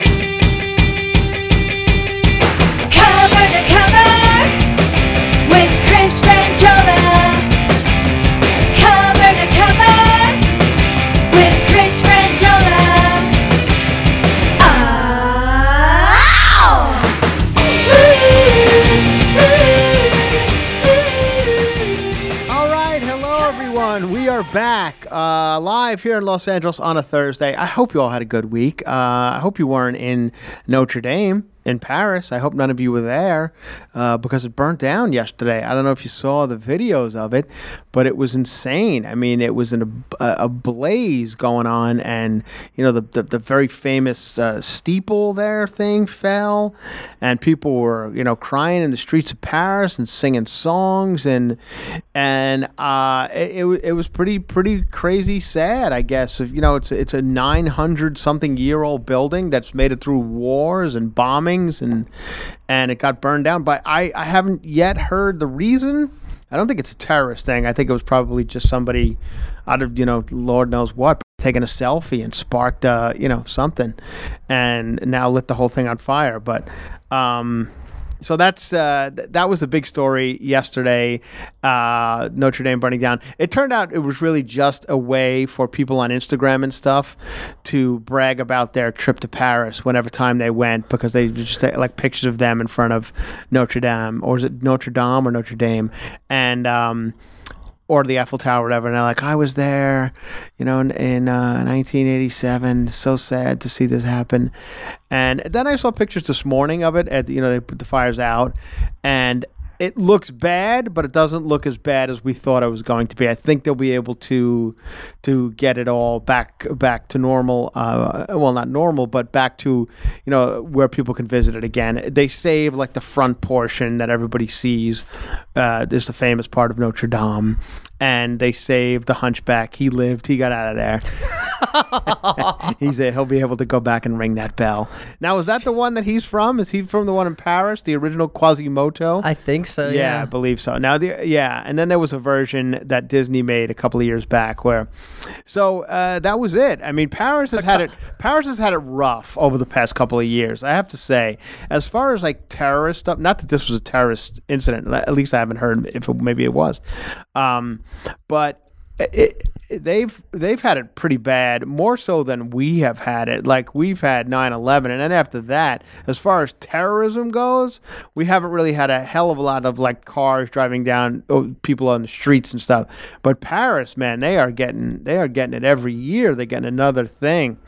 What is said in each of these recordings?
Cover to cover with Chris Franjola. Back uh, live here in Los Angeles on a Thursday. I hope you all had a good week. Uh, I hope you weren't in Notre Dame in Paris. I hope none of you were there uh, because it burnt down yesterday. I don't know if you saw the videos of it, but it was insane. I mean, it was in a, a blaze going on, and you know the the, the very famous uh, steeple there thing fell, and people were you know crying in the streets of Paris and singing songs, and and uh, it, it, was pretty pretty crazy sad, I guess. If, you know, it's it's a nine hundred something year old building that's made it through wars and bombings and and it got burned down. But I I haven't yet heard the reason. I don't think it's a terrorist thing. I think it was probably just somebody out of you know Lord knows what taking a selfie and sparked uh, you know something, and now lit the whole thing on fire. But um, so that's uh, th- that was a big story yesterday. Uh, Notre Dame burning down. It turned out it was really just a way for people on Instagram and stuff to brag about their trip to Paris whenever time they went because they just take, like pictures of them in front of Notre Dame or is it Notre Dame or Notre Dame and. Um, or the Eiffel Tower, or whatever. And they're like, I was there, you know, in, in uh, 1987. So sad to see this happen. And then I saw pictures this morning of it. At you know, they put the fires out, and it looks bad, but it doesn't look as bad as we thought it was going to be. I think they'll be able to to get it all back back to normal. Uh, well, not normal, but back to you know where people can visit it again. They save like the front portion that everybody sees uh, is the famous part of Notre Dame, and they saved the Hunchback. He lived. He got out of there. he's a, he'll be able to go back and ring that bell. Now, is that the one that he's from? Is he from the one in Paris, the original Quasimodo? I think so, yeah, yeah. I believe so. Now, the yeah, and then there was a version that Disney made a couple of years back where, so uh, that was it. I mean, Paris has had it. Paris has had it rough over the past couple of years. I have to say, as far as like terrorist stuff. Not that this was a terrorist incident. At least I haven't heard if it, maybe it was, um, but. It, they've they've had it pretty bad, more so than we have had it. Like we've had 9/11, and then after that, as far as terrorism goes, we haven't really had a hell of a lot of like cars driving down oh, people on the streets and stuff. But Paris, man, they are getting they are getting it every year. They're getting another thing.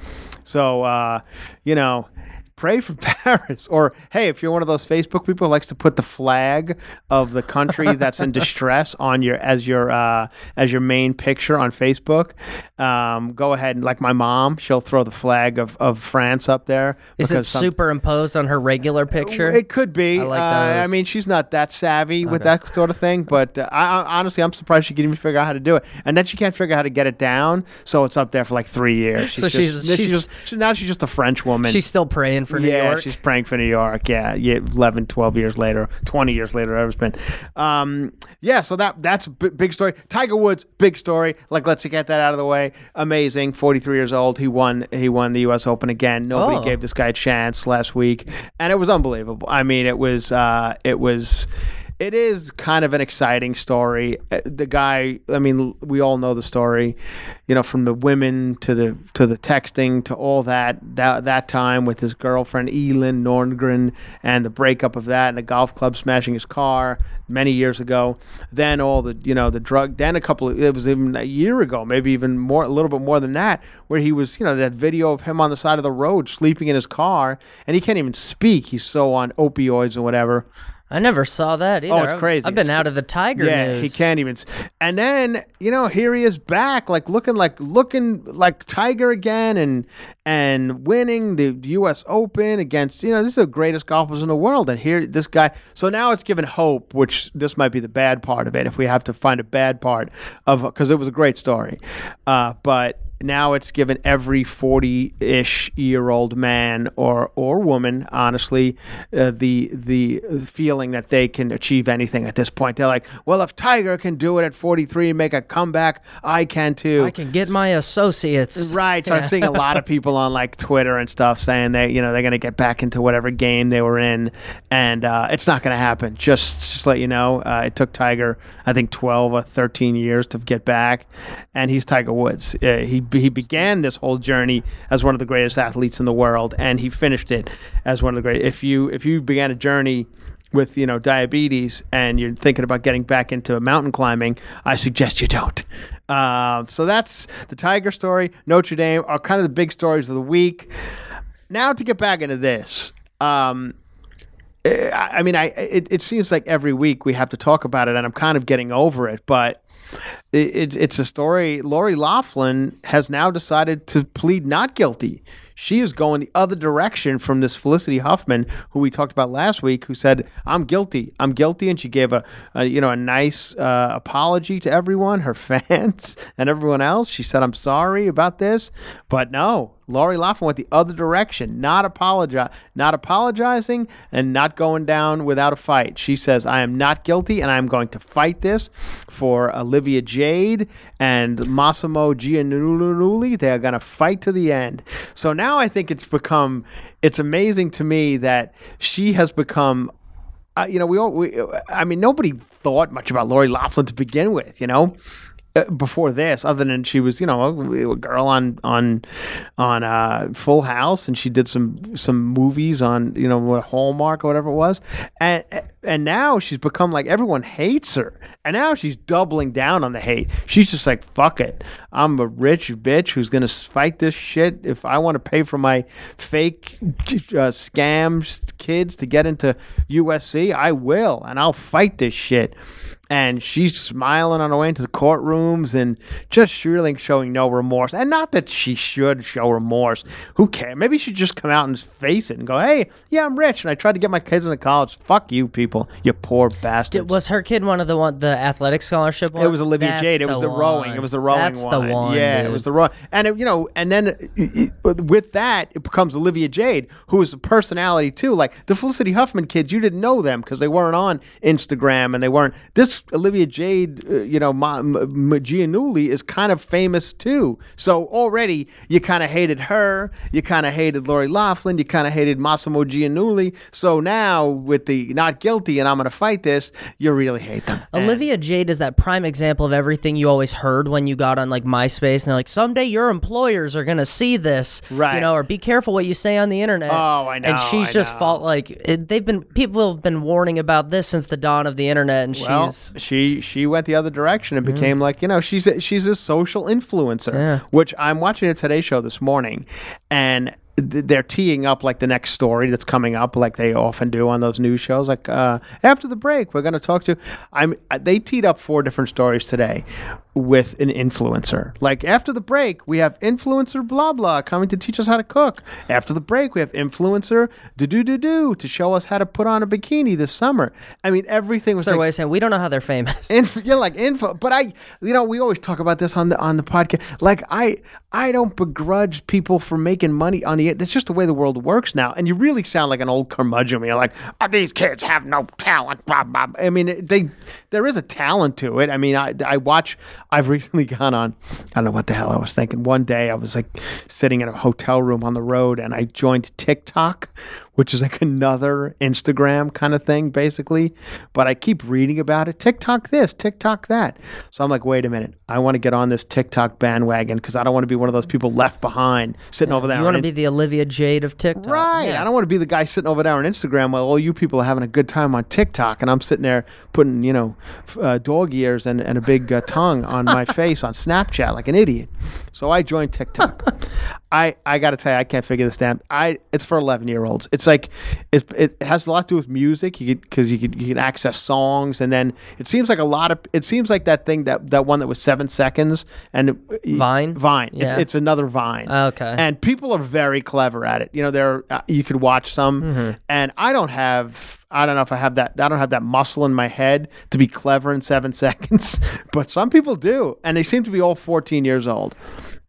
So uh, you know, pray for Paris. Or hey, if you're one of those Facebook people who likes to put the flag of the country that's in distress on your as your uh, as your main picture on Facebook, um, go ahead and like my mom, she'll throw the flag of, of France up there. Is it some- superimposed on her regular picture? It could be. I like uh, I mean, she's not that savvy with that sort of thing, but uh, I, I, honestly, I'm surprised she can even figure out how to do it. And then she can't figure out how to get it down, so it's up there for like three years. So she's- just, she's- just now she's just a French woman. She's still praying for New yeah, York. she's praying for New York. Yeah, yeah, 11, 12 years later, 20 years later, whatever it's been. Um, yeah, so that that's a big story. Tiger Woods, big story. Like, let's get that out of the way. Amazing. 43 years old. He won He won the U.S. Open again. Nobody Oh. gave this guy a chance last week. And it was unbelievable. I mean, it was, uh, it was, it is kind of an exciting story. Uh, The guy, I mean, we all know the story, you know, from the women to the to the texting to all that that that time with his girlfriend Elin Nordgren and the breakup of that and the golf club smashing his car many years ago. Then all the you know the drug. Then a couple of it was even a year ago, maybe even more, a little bit more than that, where he was you know that video of him on the side of the road sleeping in his car and he can't even speak. He's so on opioids and whatever. I never saw that either. Oh, it's I've- crazy. I've been It's- out of the Tiger Yeah, news. he can't even. And then you know here he is back, like looking like looking like Tiger again, and and winning the U.S. Open against you know this is the greatest golfers in the world, and here this guy. So now it's given hope, which this might be the bad part of it. If we have to find a bad part of because it was a great story, uh, but now it's given every 40-ish year old man or or woman honestly uh, the the feeling that they can achieve anything at this point they're like well if tiger can do it at 43 and make a comeback i can too I can get my associates. Right. So I'm seeing a lot of people on like Twitter and stuff saying they, you know, they're going to get back into whatever game they were in, and uh, it's not going to happen. Just, just let you know, uh, it took Tiger, I think, 12 or 13 years to get back, and he's Tiger Woods. Uh, he he began this whole journey as one of the greatest athletes in the world, and he finished it as one of the great. If you if you began a journey with you know diabetes and you're thinking about getting back into mountain climbing, I suggest you don't. Um, so that's the Tiger story. Notre Dame are kind of the big stories of the week. Now to get back into this. Um, I I mean, I it, it seems like every week we have to talk about it, and I'm kind of getting over it. But it, it's a story. Lori Loughlin has now decided to plead not guilty. She is going the other direction from this Felicity Huffman, who we talked about last week, who said, "I'm guilty. I'm guilty," and she gave a, a you know a nice uh, apology to everyone, her fans and everyone else. She said, "I'm sorry about this," but no, Lori Loughlin went the other direction, not apologize, not apologizing, and not going down without a fight. She says, "I am not guilty, and I am going to fight this for Olivia Jade and Massimo Giannulli. They are going to fight to the end." So now I think it's become, it's amazing to me that she has become uh, you know, we all, we, I mean, nobody thought much about Lori Loughlin to begin with, you know, before this, other than she was, you know, a, a girl on, on, on, uh, Full House and she did some, some movies on, you know, Hallmark or whatever it was. And, and now she's become like, everyone hates her. And now she's doubling down on the hate. She's just like, fuck it. I'm a rich bitch who's to fight this shit. If I want to pay for my fake uh, scams kids to get into USC, I will. And I'll fight this shit. And she's smiling on her way into the courtrooms and just really showing no remorse. And not that she should show remorse. Who cares? Maybe she just come out and face it and go, hey, yeah, I'm rich and I tried to get my kids into college. Fuck you people, you poor bastards. Did, was her kid one of the one the athletic scholarship It was Olivia That's Jade. It was the, rowing. It was the rowing That's one. the one. Yeah, it was the rowing. And it, you know, and then it, it- with that, it becomes Olivia Jade, who is a personality too. Like the Felicity Huffman kids, you didn't know them because they weren't on Instagram and they weren't. This Olivia Jade, uh, you know, Ma, Ma, Ma- Giannulli is kind of famous too. So already you kind of hated her. You kind of hated Lori Loughlin. You kind of hated Massimo Giannulli. So now with the not guilty and I'm going to fight this, you really hate them. Olivia Jade is that prime example of everything you always heard when you got on like MySpace and they're like, someday your employers are gonna see this, Right. You know, or be careful what you say on the internet. Oh, I know, And she's I just know. fault like it, they've been people have been warning about this since the dawn of the internet, and Well, she's she she went the other direction and became like you know she's a, she's a social influencer, Yeah. which I'm watching a Today Show this morning, and th- they're teeing up like the next story that's coming up, like they often do on those news shows. Like uh, after the break, we're going to talk to. I'm. They teed up four different stories today. With an influencer. Like after the break, we have influencer blah blah coming to teach us how to cook. After the break, we have influencer do do do do to show us how to put on a bikini this summer. I mean, everything was Their like, way of saying we don't know how they're famous. info yeah like info but i you know we always talk about this on the on the podcast like i i don't begrudge people for making money on the that's just the way the world works now and you really sound like an old curmudgeon when you're like oh, these kids have no talent blah, blah. i mean they there is a talent to it. I mean i i watch i've recently gone on i don't know what the hell i was thinking. One day i was like sitting in a hotel room on the road and i joined tiktok which is like another Instagram kind of thing, basically. But I keep reading about it. TikTok this, TikTok that. So I'm like, wait a minute. I want to get on this TikTok bandwagon because I don't want to be one of those people left behind sitting over there. You want to be the Olivia Jade of TikTok, Right. Yeah. I don't want to be the guy sitting over there on Instagram while all you people are having a good time on TikTok and I'm sitting there putting, you know, uh, dog ears and, and a big uh, tongue on my face on Snapchat like an idiot. So I joined TikTok. I, I got to tell you, I can't figure this down. I It's for 11 year olds. It's like, it's, it has a lot to do with music because you, can you can access songs and then it seems like a lot of, it seems like that thing, that, that one that was seven seconds and Vine? Vine. It's, Yeah. it's another Vine. Okay. And people are very clever at it. You know, there uh, you could watch some, Mm-hmm. and I don't have. I don't know if I have that. I don't have that muscle in my head to be clever in seven seconds, but some people do, and they seem to be all 14 years old.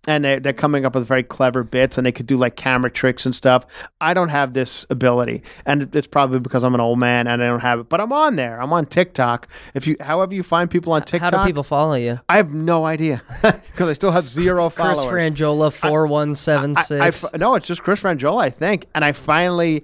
And they, they're coming up with very clever bits, and they could do like camera tricks and stuff. I don't have this ability, and it's probably because I'm an old man and I don't have it. But I'm on there. I'm on TikTok. If you, however, you find people on tiktok How do people follow you? I have no idea because I still have zero followers Chris. Franjola 4176 I, I six. f- no, it's just Chris Franjola, I think. And I finally,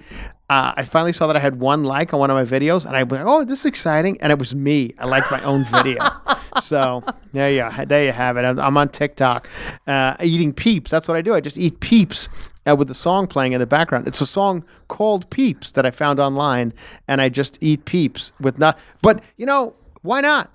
uh, I finally saw that I had one like on one of my videos, and I went, "Oh, this is exciting!" And it was me. I liked my own video. so there you, there you have it. I'm, I'm on TikTok, uh, eating peeps. That's what I do. I just eat peeps. Uh, with the song playing in the background, it's a song called "Peeps" that I found online, and I just eat peeps with not. But you know, why not?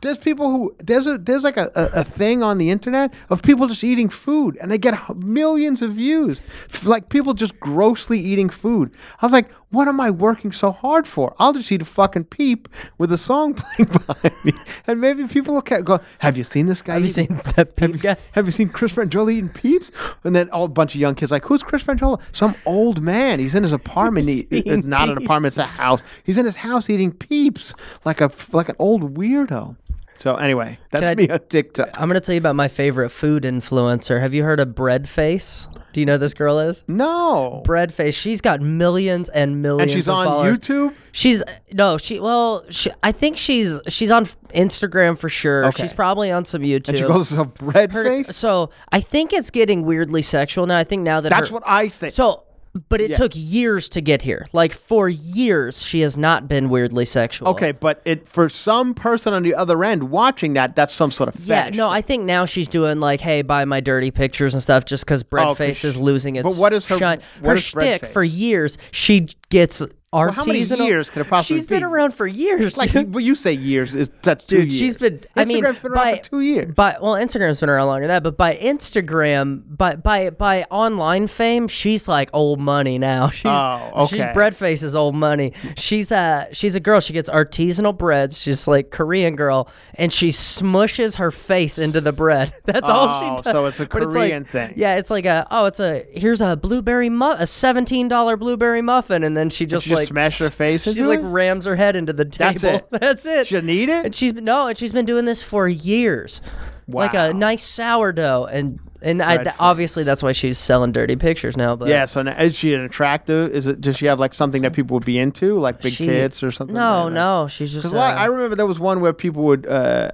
There's people who there's a there's like a, a, a thing on the internet of people just eating food and they get millions of views. Like people just grossly eating food. I was like, what am I working so hard for? I'll just eat a fucking peep with a song playing behind me, and maybe people will ca- go, "Have you seen this guy? Have you seen that have peep you, guy? have you seen Chris Franjola eating peeps? And then all a bunch of young kids like, who's Chris Franjola? Some old man. He's in his apartment. He, it's not an apartment. It's a house. He's in his house eating peeps like a like an old weirdo. So anyway, that's I- me on TikTok. I'm gonna tell you about my favorite food influencer. Have you heard of Breadface? Do you know who this girl is? No, Breadface. She's got millions and millions. and she's on followers. YouTube. She's no, she well, she, I think she's she's on Instagram for sure. Okay. She's probably on some YouTube. And she calls herself bread Her-. So I think it's getting weirdly sexual now. I think now that That's her- what I think. So, but it Yeah. took years to get here. Like for years, she has not been weirdly sexual. okay, but it for some person on the other end watching that, that's some sort of Yeah, no, I think now she's doing like, hey, buy my dirty pictures and stuff, just because Oh, 'cause Breadface is losing its. but what is her- shine. what her is shtick for years? She gets artisanal. how many years could it possibly be? She's been around for years. like well, you say years is that's two Dude, years. she's been. I mean, Instagram's been around by, for two years. By well, Instagram's been around longer than that, but by Instagram, by by by online fame, she's like old money now. She's Oh, she's okay. Breadface is old money. She's a she's a girl. She gets artisanal breads. She's like Korean girl, and she smushes her face into the bread. That's all she Oh, does. so it's a But like- Korean thing. Yeah, it's like a oh, it's a here's a blueberry mu- a seventeen dollar blueberry muffin, and then she just she just like smashed her face She into like it? rams her head into the table. That's it. That's it. She didn't it? And she's no, and she's been doing this for years. Wow. Like a nice sourdough, and and I, face. obviously that's why she's selling dirty pictures now. But Yeah, so now, is she an attractive? Is it does she have like something that people would be into, like big she- tits or something? No, like no, she's just. Because I Uh, remember there was one where people would. Uh,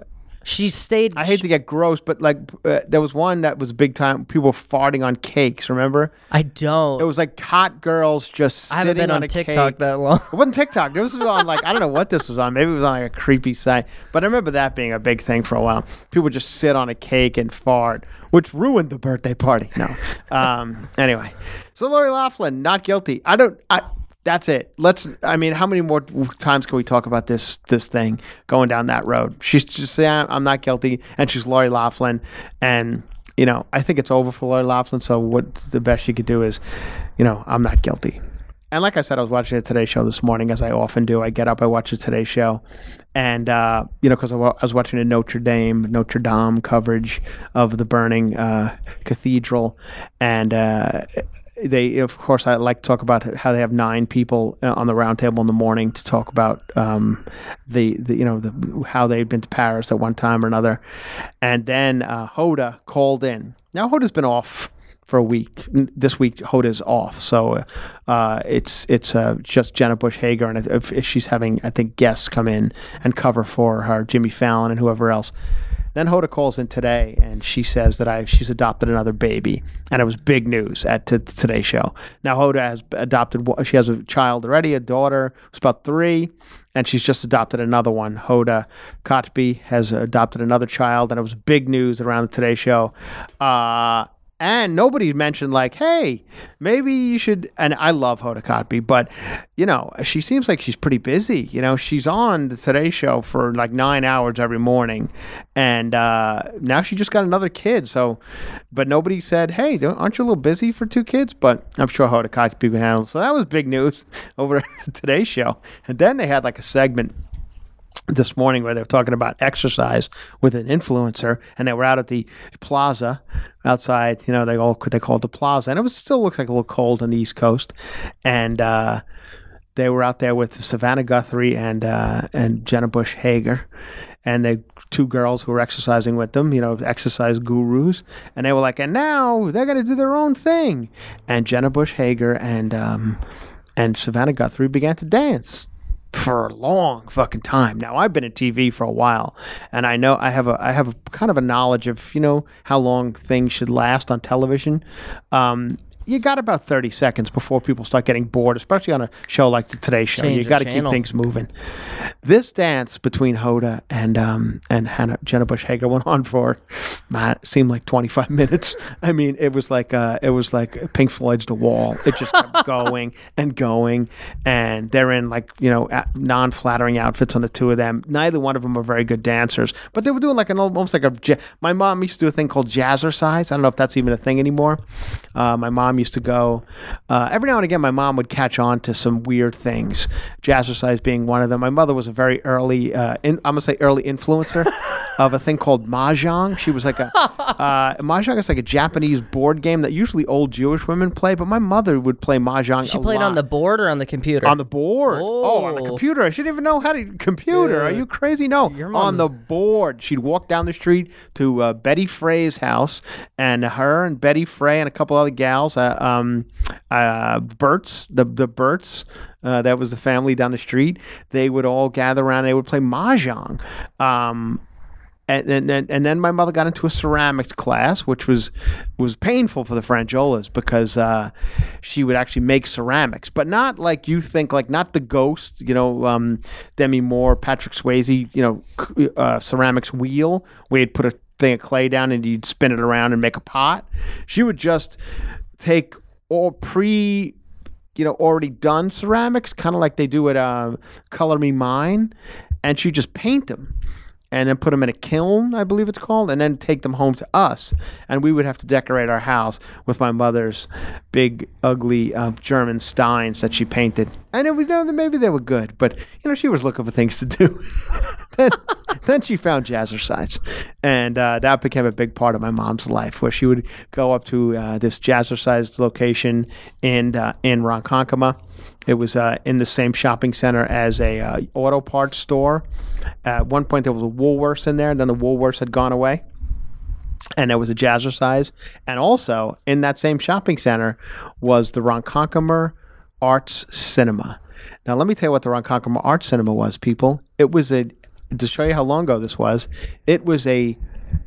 she stayed. I hate to get gross, but like uh, there was one that was big time. People farting on cakes. Remember? I don't. It was like hot girls just I haven't been on, a TikTok cake. that long. It wasn't TikTok. This was on like I don't know what this was on. Maybe it was on like a creepy site. But I remember that being a big thing for a while. People just sit on a cake and fart, which ruined the birthday party. No. um. Anyway, so Lori Loughlin not guilty. I don't. I. That's it. Let's. I mean, how many more times can we talk about this this thing going down that road? She's just saying I'm not guilty, and she's Lori Loughlin, and you know I think it's over for Lori Loughlin. So what the best she could do is, you know, I'm not guilty. And like I said, I was watching the Today Show this morning, as I often do. I get up, I watch the Today Show, and uh, you know, because I, was watching the Notre Dame, Notre Dame coverage of the burning uh, cathedral, and uh, they, of course, I like to talk about how they have nine people uh, on the round table in the morning to talk about um, the, the, you know, the, how they've been to Paris at one time or another, and then uh, Hoda called in. Now Hoda's been off for a week. This week, Hoda's off, so uh, it's it's uh, just Jenna Bush Hager, and if, if she's having, I think, guests come in and cover for her, Jimmy Fallon and whoever else. Then Hoda calls in today, and she says that I she's adopted another baby, and it was big news at t- today's show. Now Hoda has adopted. She has a child already, a daughter who's about three, and she's just adopted another one. Hoda Kotb has adopted another child, and it was big news around the Today Show. Uh, and nobody mentioned like, hey, maybe you should. And I love Hoda Kotb, but you know, she seems like she's pretty busy. You know, she's on the Today Show for like nine hours every morning, and uh, now she just got another kid. So, but nobody said, hey, aren't you a little busy for two kids? But I'm sure Hoda Kotb can handle. So that was big news over at the Today Show. And then they had like a segment this morning where they were talking about exercise with an influencer and they were out at the plaza outside you know they all they called the plaza and it was still looks like a little cold on the east coast. And uh they were out there with Savannah Guthrie and uh, and Jenna Bush Hager, and the two girls who were exercising with them, you know, exercise gurus, and they were like, and now they're gonna do their own thing, and Jenna Bush Hager and um, and Savannah Guthrie began to dance for a long fucking time. Now I've been in TV for a while, and I know I have a I have a kind of a knowledge of you know how long things should last on television. Um, you got about 30 seconds before people start getting bored, especially on a show like the Today Show. Change you got to keep things moving. This dance between Hoda and um, and Hannah, Jenna Bush Hager went on for man, it seemed like 25 minutes. I mean, it was like uh, it was like Pink Floyd's The Wall. It just kept going and going, and they're in like you know non-flattering outfits on the two of them. Neither one of them are very good dancers, but they were doing like an almost like a. My mom used to do a thing called jazzercise. I don't know if that's even a thing anymore. Uh, my mom used to go uh, every now and again. My mom would catch on to some weird things, jazzercise being one of them. My mother was a very early, uh, in, I'm gonna say early influencer of a thing called mahjong. She was like a uh, mahjong is like a Japanese board game that usually old Jewish women play, but my mother would play mahjong. She played on the board or on the computer? On the board. Oh. on the Oh. computer. I shouldn't even know how to computer. Are you crazy? No. On the board. She'd walk down the street to uh, Betty Frey's house, and her and Betty Frey and a couple other gals, uh, um, uh, Berts, the the Berts. Uh, that was the family down the street. They would all gather around. and They would play mahjong. Um, and and, and and then my mother got into a ceramics class, which was was painful for the Franjolas because uh, she would actually make ceramics, but not like you think, like not the ghost, you know, um, Demi Moore, Patrick Swayze, you know, uh, ceramics wheel where you'd put a thing of clay down and you'd spin it around and make a pot. She would just take all pre you know, already done ceramics, kind of like they do at uh, Color Me Mine, and she just paint them and then put them in a kiln, I believe it's called, and then take them home to us. And we would have to decorate our house with my mother's big, ugly uh, German steins that she painted. And you know, maybe they were good, but, you know, she was looking for things to do. then, then she found jazzercise. And uh, that became a big part of my mom's life, where she would go up to uh, this jazzercise location in, uh, in Ronkonkoma. It was uh, in the same shopping center as a uh, auto parts store. At one point, there was a Woolworths in there, and then the Woolworths had gone away, and there was a Jazzercise. And also in that same shopping center was the Ronkonkoma Arts Cinema. Now, let me tell you what the Ronkonkoma Arts Cinema was, people. It was a to show you how long ago this was. It was a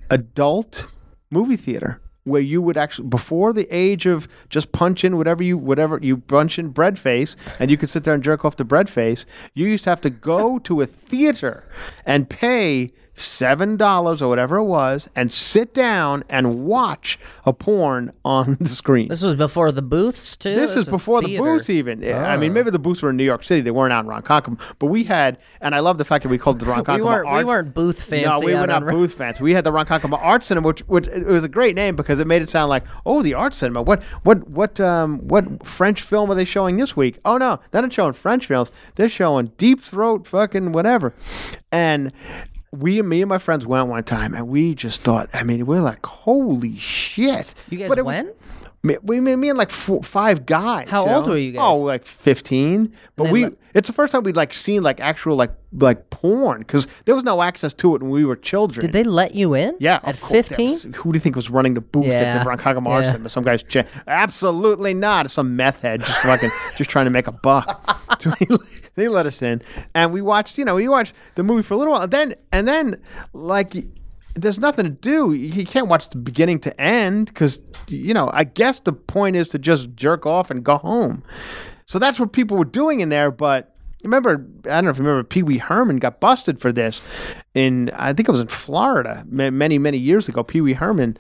adult movie theater where you would actually before the age of just punch in whatever you whatever you punch in bread face and you could sit there and jerk off the bread face you used to have to go to a theater and pay seven dollars or whatever it was and sit down and watch a porn on the screen. This was before the booths too. This is before the theater. booths even. I mean, Oh. maybe the booths were in New York City. They weren't out in Ronkonkoma. But we had, and I love the fact that we called it the Ronkonkoma We weren't. Art. We weren't booth fancy. No, we were not booth fans. We had the Ronkonkoma Art Cinema, which, which it was a great name because it made it sound like, oh, the art cinema. What, what, what, um, what French film are they showing this week? Oh no, they're not showing French films. They're showing Deep Throat, fucking whatever. And we, me and my friends went one time, and we just thought. I mean, we're like, holy shit! You guys But it went? Me, we, me, me and like four, five guys. How you old know? were you guys? Oh, like fifteen. But we, let- it's the first time we'd like seen like actual like like porn because there was no access to it when we were children. Did they let you in? Yeah, At of course. There fifteen. Who do you think was running the booth at Yeah, the Ronkonkoma Arts yeah. Some guy's ch- absolutely not. Some meth head just fucking just trying to make a buck. They let us in, and we watched. You know, we watched the movie for a little while. And Then and then like. There's nothing to do. You can't watch the beginning to end because, you know, I guess the point is to just jerk off and go home. So that's what people were doing in there. But remember, I don't know if you remember, Pee Wee Herman got busted for this in, I think it was in Florida many, many years ago. Pee Wee Herman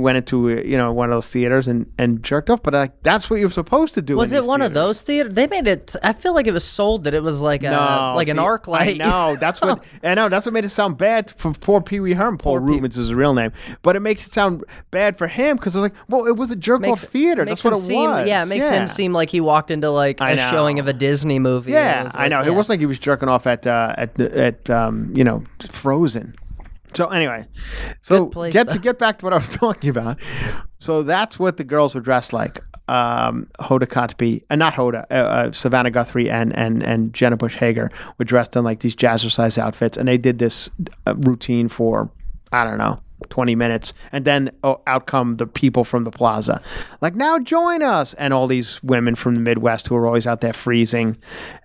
went into, uh, you know, one of those theaters and, and jerked off. But like, that's what you're supposed to do. Was it one of those theaters? They made it. I feel like it was sold that it was like a No, like an see, arc light. I know that's what I know. That's what made it sound bad for poor Pee Wee Herman. Paul Reubens is his real name, but it makes it sound bad for him because it's like, well, it was a jerk Makes- off theater. That's what it seem, was. Yeah, it makes Yeah. him seem like he walked into like I a know. showing of a Disney movie. Yeah, was I know. yeah. It wasn't like he was jerking off at uh, at at um, you know Frozen. So anyway, so place, get to get back to what I was talking about. So that's what the girls were dressed like. Um, Hoda Kotb, uh, not Hoda, uh, uh, Savannah Guthrie and and and Jenna Bush Hager were dressed in like these jazzercise outfits, and they did this uh, routine for I don't know. 20 minutes and then oh, out come the people from the plaza like now join us and all these women from the midwest who are always out there freezing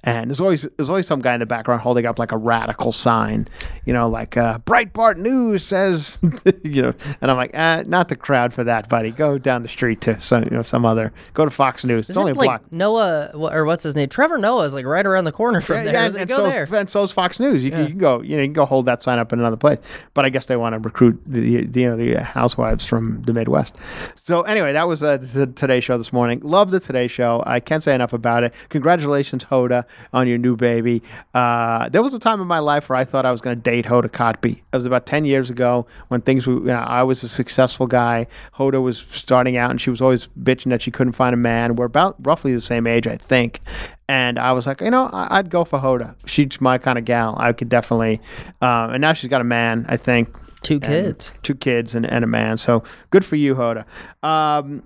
and there's always there's always some guy in the background holding up like a radical sign you know like uh, breitbart news says you know and i'm like uh, not the crowd for that buddy go down the street to some you know some other go to fox news it's only a like block Noah or what's his name? Trevor Noah is like right around the corner from there. and, They and, go so's, there. and so's Fox News. You, can, you can go, you know, you can go hold that sign up in another place. But I guess they want to recruit the, the you know the housewives from the Midwest. So anyway, that was uh, the Today Show this morning. Love the Today Show. I can't say enough about it. Congratulations, Hoda, on your new baby. Uh, there was a time in my life where I thought I was going to date Hoda Kotb. It was about ten years ago when things were. You know, I was a successful guy. Hoda was starting out, and she was always bitching that she couldn't find a man. We're about roughly the same age, I think. And I was like, you know, I- I'd go for Hoda. She's my kind of gal. I could definitely. Uh, and now she's got a man, I think. Two kids. Two kids and, and a man. So good for you, Hoda. Um,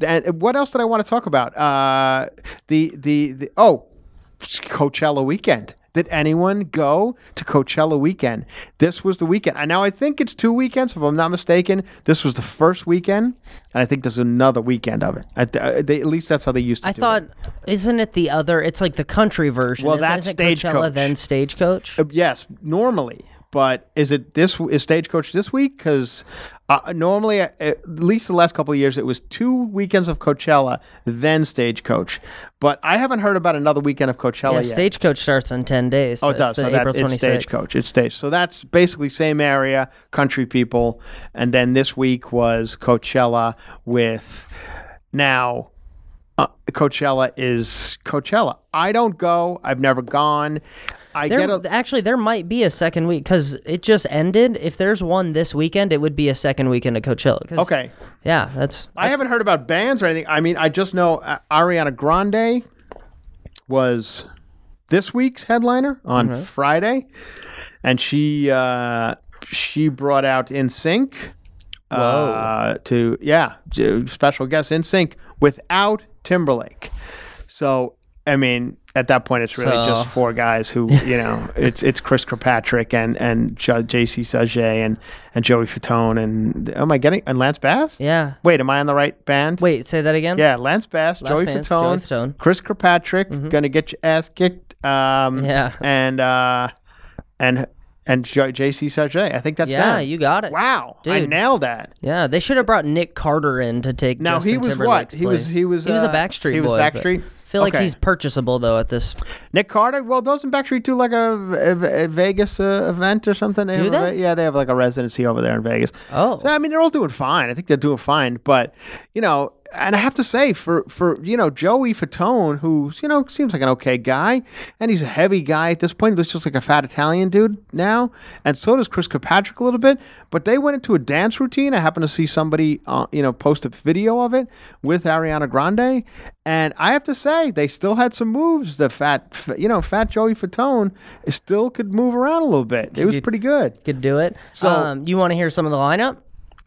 and what else did I want to talk about? Uh, the, the, the, oh, Coachella weekend. Did anyone go to Coachella weekend? This was the weekend. And now I think it's two weekends, if I'm not mistaken. This was the first weekend, and I think there's another weekend of it. At, the, they, at least that's how they used to I thought, isn't it the other? It's like the country version. Well, isn't, that's Stagecoach. Coachella then Stagecoach. Uh, yes, normally. But is it this is Stagecoach this week? Because uh, normally, uh, at least the last couple of years, it was two weekends of Coachella, then Stagecoach. But I haven't heard about another weekend of Coachella Yeah, yet. Stagecoach starts in ten days. Oh, so it does. So that, April it's Stagecoach. It's stage. So that's basically same area, country people, and then this week was Coachella with now. Uh, Coachella is Coachella. I don't go. I've never gone. I There, get a, actually, there might be a second week because it just ended. If there's one this weekend, it would be a second weekend of Coachella. okay. Yeah, that's. I haven't heard about bands or anything. I mean, I just know uh, Ariana Grande was this week's headliner on Mm-hmm. Friday, and she uh, she brought out NSYNC uh, to yeah to special guest NSYNC without Timberlake. So I mean, at that point, it's really So- just four guys who you know it's it's Chris Kirkpatrick and and J- J.C. Chasez and and Joey Fatone and am I getting and Lance Bass? Yeah. Wait, am I on the right band? Wait, say that again. Yeah, Lance Bass, Lance Joey, Bass, Fatone, Joey Fatone. Chris Kirkpatrick, gonna get your ass kicked. Um, Yeah. and uh, and and J- JC Sargent. I think that's Yeah, them. you got it. Wow, I nailed that. Yeah, they should have brought Nick Carter in to take. Now Justin he was what? Timberlake's He was he was he was a uh, Backstreet He was Boy, but Backstreet. Feel like Okay. he's purchasable though at this. Nick Carter. Well, doesn't Backstreet do like a, a- a Vegas uh, event or something? Do have a they? Yeah, they have like a residency over there in Vegas. Oh. So, I mean, they're all doing fine. I think they're doing fine, but you know, and I have to say, for for you know Joey Fatone, who you know seems like an okay guy, and he's a heavy guy at this point. He looks just like a fat Italian dude now, and so does Chris Kirkpatrick a little bit. But they went into a dance routine. I happened to see somebody, uh, you know, post a video of it with Ariana Grande, and I have to say they still had some moves. The fat, you know, fat Joey Fatone still could move around a little bit. It was pretty good. Could do it. So- um, you want to hear some of the lineup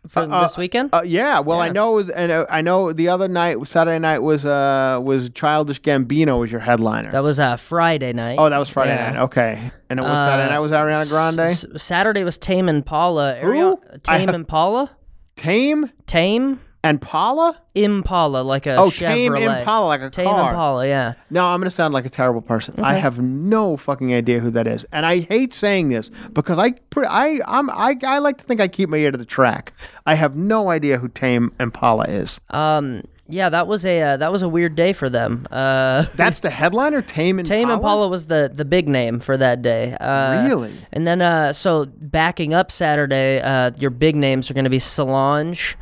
for this weekend? Uh, yeah, well, I know, was, and uh, I know the other night, Saturday night was uh was Childish Gambino was your headliner. that was uh, Friday night. oh, that was Friday Yeah. night. Okay, and it was Saturday night was Ariana Grande. S- Saturday was Tame Impala. Ariana, Tame Impala. Tame Tame and Paula. Impala, like a Oh, Chevrolet. Tame Impala, like a Tame car. Impala, yeah. No, I'm gonna sound like a terrible person. I have no fucking idea who that is, and I hate saying this because I, I, I'm, I, I like to think I keep my ear to the track. I have no idea who Tame Impala is. Um, yeah, that was a uh, that was a weird day for them. Uh, That's the headliner, Tame Impala. Tame Impala was the the big name for that day. Uh, Really? And then, uh, so backing up Saturday, uh, your big names are going to be Solange,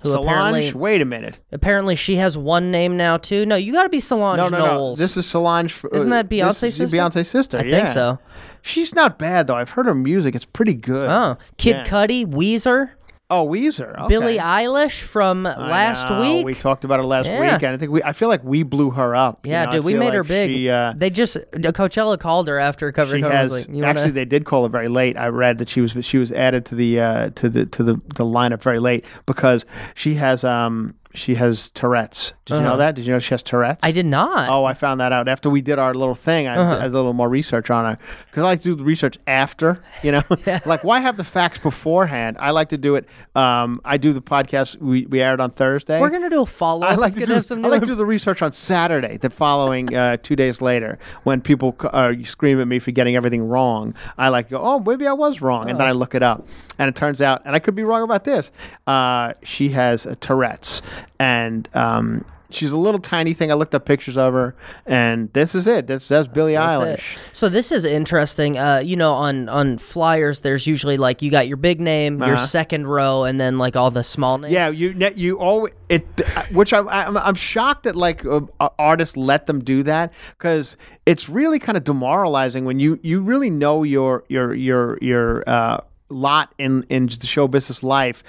who Solange. apparently Wait a minute. apparently she has one name now too. No, you got to be Solange No, no, no. This is Solange. f- Isn't uh, that Beyonce's this is sister? Beyonce's sister. I yeah. think so. She's not bad though. I've heard her music. It's pretty good. Oh, Kid Yeah. Cudi, Weezer, Oh, Weezer. Okay. Billie Eilish from last week. We talked about it last Yeah. week, and I think we. I feel like we blew her up. you yeah, know? I dude, we feel made her like big. She, uh, they just Coachella called her after covering. she her. has like, you actually. wanna- They did call her very late. I read that she was she was added to the uh, to the to the the lineup very late because she has um she has Tourette's. Did you know that? Did you know she has Tourette's? Uh-huh. I did not. Oh, I found that out after we did our little thing. I Uh-huh. did a little more research on her because I like to do the research after. You know, like why have the facts beforehand? I like to do it. Um, I do the podcast we, we aired on Thursday. We're gonna do a follow. I up. like It's to do. have some I like to do the research on Saturday, the following uh, two days later, when people uh, scream at me for getting everything wrong. I like to go, oh, maybe I was wrong, and then I look it up, and it turns out, and I could be wrong about this. Uh, she has a Tourette's, and um, she's a little tiny thing. I looked up pictures of her, and this is it. This that's Billie That's Eilish. it. So this is interesting. Uh, you know, on on flyers, there's usually like you got your big name, your Uh-huh. second row, and then like all the small names. Yeah, you you always it, which I'm I'm, I'm shocked that like uh, artists let them do that because it's really kind of demoralizing when you you really know your your your your uh, lot in in the show business life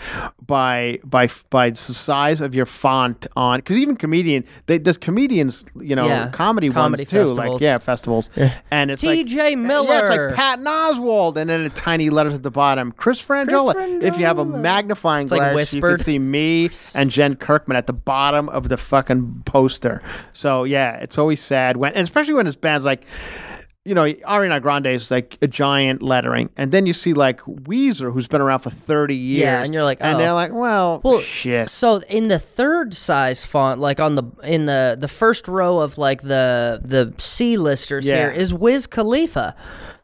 by by by the size of your font on because even comedian they there's comedians you know Yeah, comedy, comedy ones too like festivals. yeah festivals and it's like T.J. yeah it's Miller. like Patton Oswalt and then a tiny letters at the bottom Chris Franjola if you have a magnifying like glass you can see me and Jen Kirkman at the bottom of the fucking poster. So yeah, it's always sad when, and especially when it's bands like, you know, Ariana Grande is like a giant lettering, and then you see like Weezer, who's been around for thirty years, Yeah, and you're like, and oh. they're like, well, Well, shit. So in the third size font, like on the in the the first row of like the the C listers Yeah. here is Wiz Khalifa.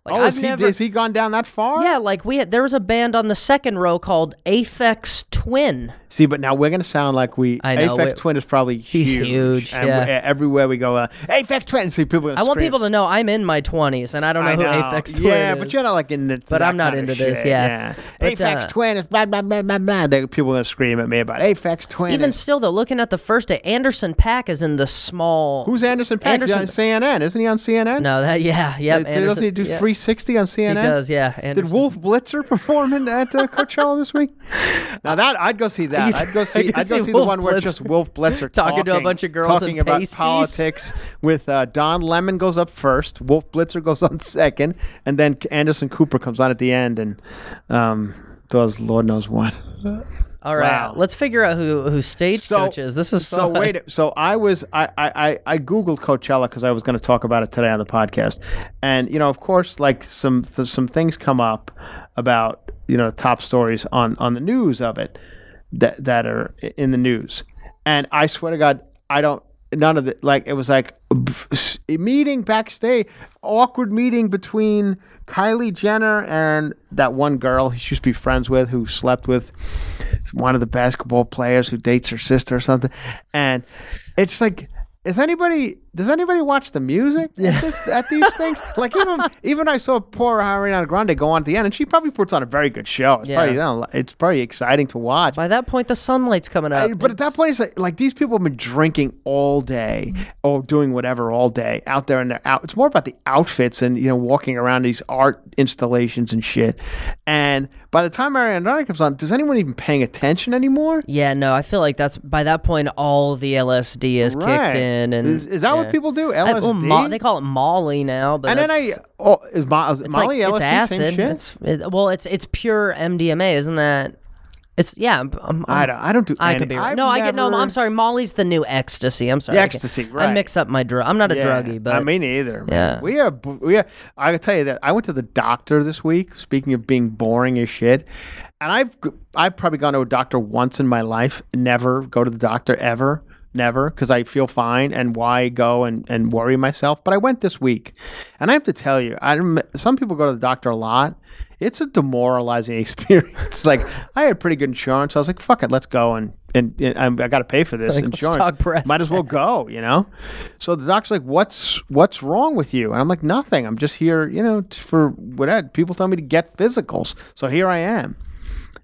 Like Oh, I've is he, never. has he gone down that far? yeah, like we had, there was a band on the second row called Aphex Twin. See, but now we're gonna sound like we. I know, Aphex we- Twin is probably He's huge. huge, And yeah. everywhere we go, uh, Aphex Twin. See people. I want people to know I'm in my 20s and I don't know I who know. Aphex Twin is. yeah, is. but you're not like in the. But I'm not into this, shit, yeah. But, Aphex uh, Twin is blah blah blah blah blah. They, people are gonna scream at me about Aphex Twin. Even is- still, though, looking at the first day, Anderson Paak is in the small. who's Anderson? He's Anderson- on CNN, isn't he on CNN? No, that yeah, yeah. Uh, doesn't he do 360 on CNN? He does, yeah. Did Wolf Blitzer perform in, at uh, Coachella this week? Now that I'd go see that. I'd go see. I'd go see see the one where it's just Wolf Blitzer talking to a bunch of girls talking about pasties. politics. With uh, Don Lemon goes up first, Wolf Blitzer goes on second, and then Anderson Cooper comes on at the end and um, does Lord knows what. All right, Wow. let's figure out who who stage coach is. This is so fun. wait. So I was I I I, I googled Coachella because I was going to talk about it today on the podcast, and you know, of course, like some th- some things come up about you know top stories on on the news of it that that are in the news, and I swear to God, I don't. None of it. Like it was like a meeting backstage, awkward meeting between Kylie Jenner and that one girl she used to be friends with, who slept with one of the basketball players who dates her sister or something. And it's like, is anybody does anybody watch the music at, this, at these things? Like even even I saw poor Ariana Grande go on at the end, and she probably puts on a very good show. It's Yeah. probably you know, it's probably exciting to watch. By that point, the sunlight's coming up. Uh, but at that It's- point, it's like, like these people have been drinking all day or doing whatever all day out there and they're out. It's more about the outfits and you know walking around these art installations and shit. And by the time Ariana Grande comes on, does anyone even paying attention anymore? yeah, no, I feel like that's by that point all the LSD is Right. kicked in, and Is- is that what yeah. people do? I- well, Mo- LSD? they call it Molly now, but and then I oh, is, Mo- is it's Molly like LSD it's same acid. shit? It's it, well, it's it's pure MDMA, isn't that? It's yeah. I'm, I'm, I don't. I don't do. I any, could be right. No, I get no. never- I'm sorry. Molly's the new ecstasy. I'm sorry. I ecstasy, I right. mix up my drug. I'm not a Yeah, druggie, but I mean either. man. Yeah. we are. We are. I can tell you that I went to the doctor this week. Speaking of being boring as shit, and I've I've probably gone to a doctor once in my life. Never go to the doctor ever. Never, because I feel fine, and why go and, and worry myself? But I went this week, and I have to tell you, I some people go to the doctor a lot. It's a demoralizing experience. like I had pretty good insurance. I was like, "Fuck it, let's go," and and, and I'm- I got to pay for this Like, insurance. Might as well go, you know. So the doctor's like, "What's what's wrong with you?" And I'm like, "Nothing. I'm just here, you know, t- for whatever. People tell me to get physicals, so here I am."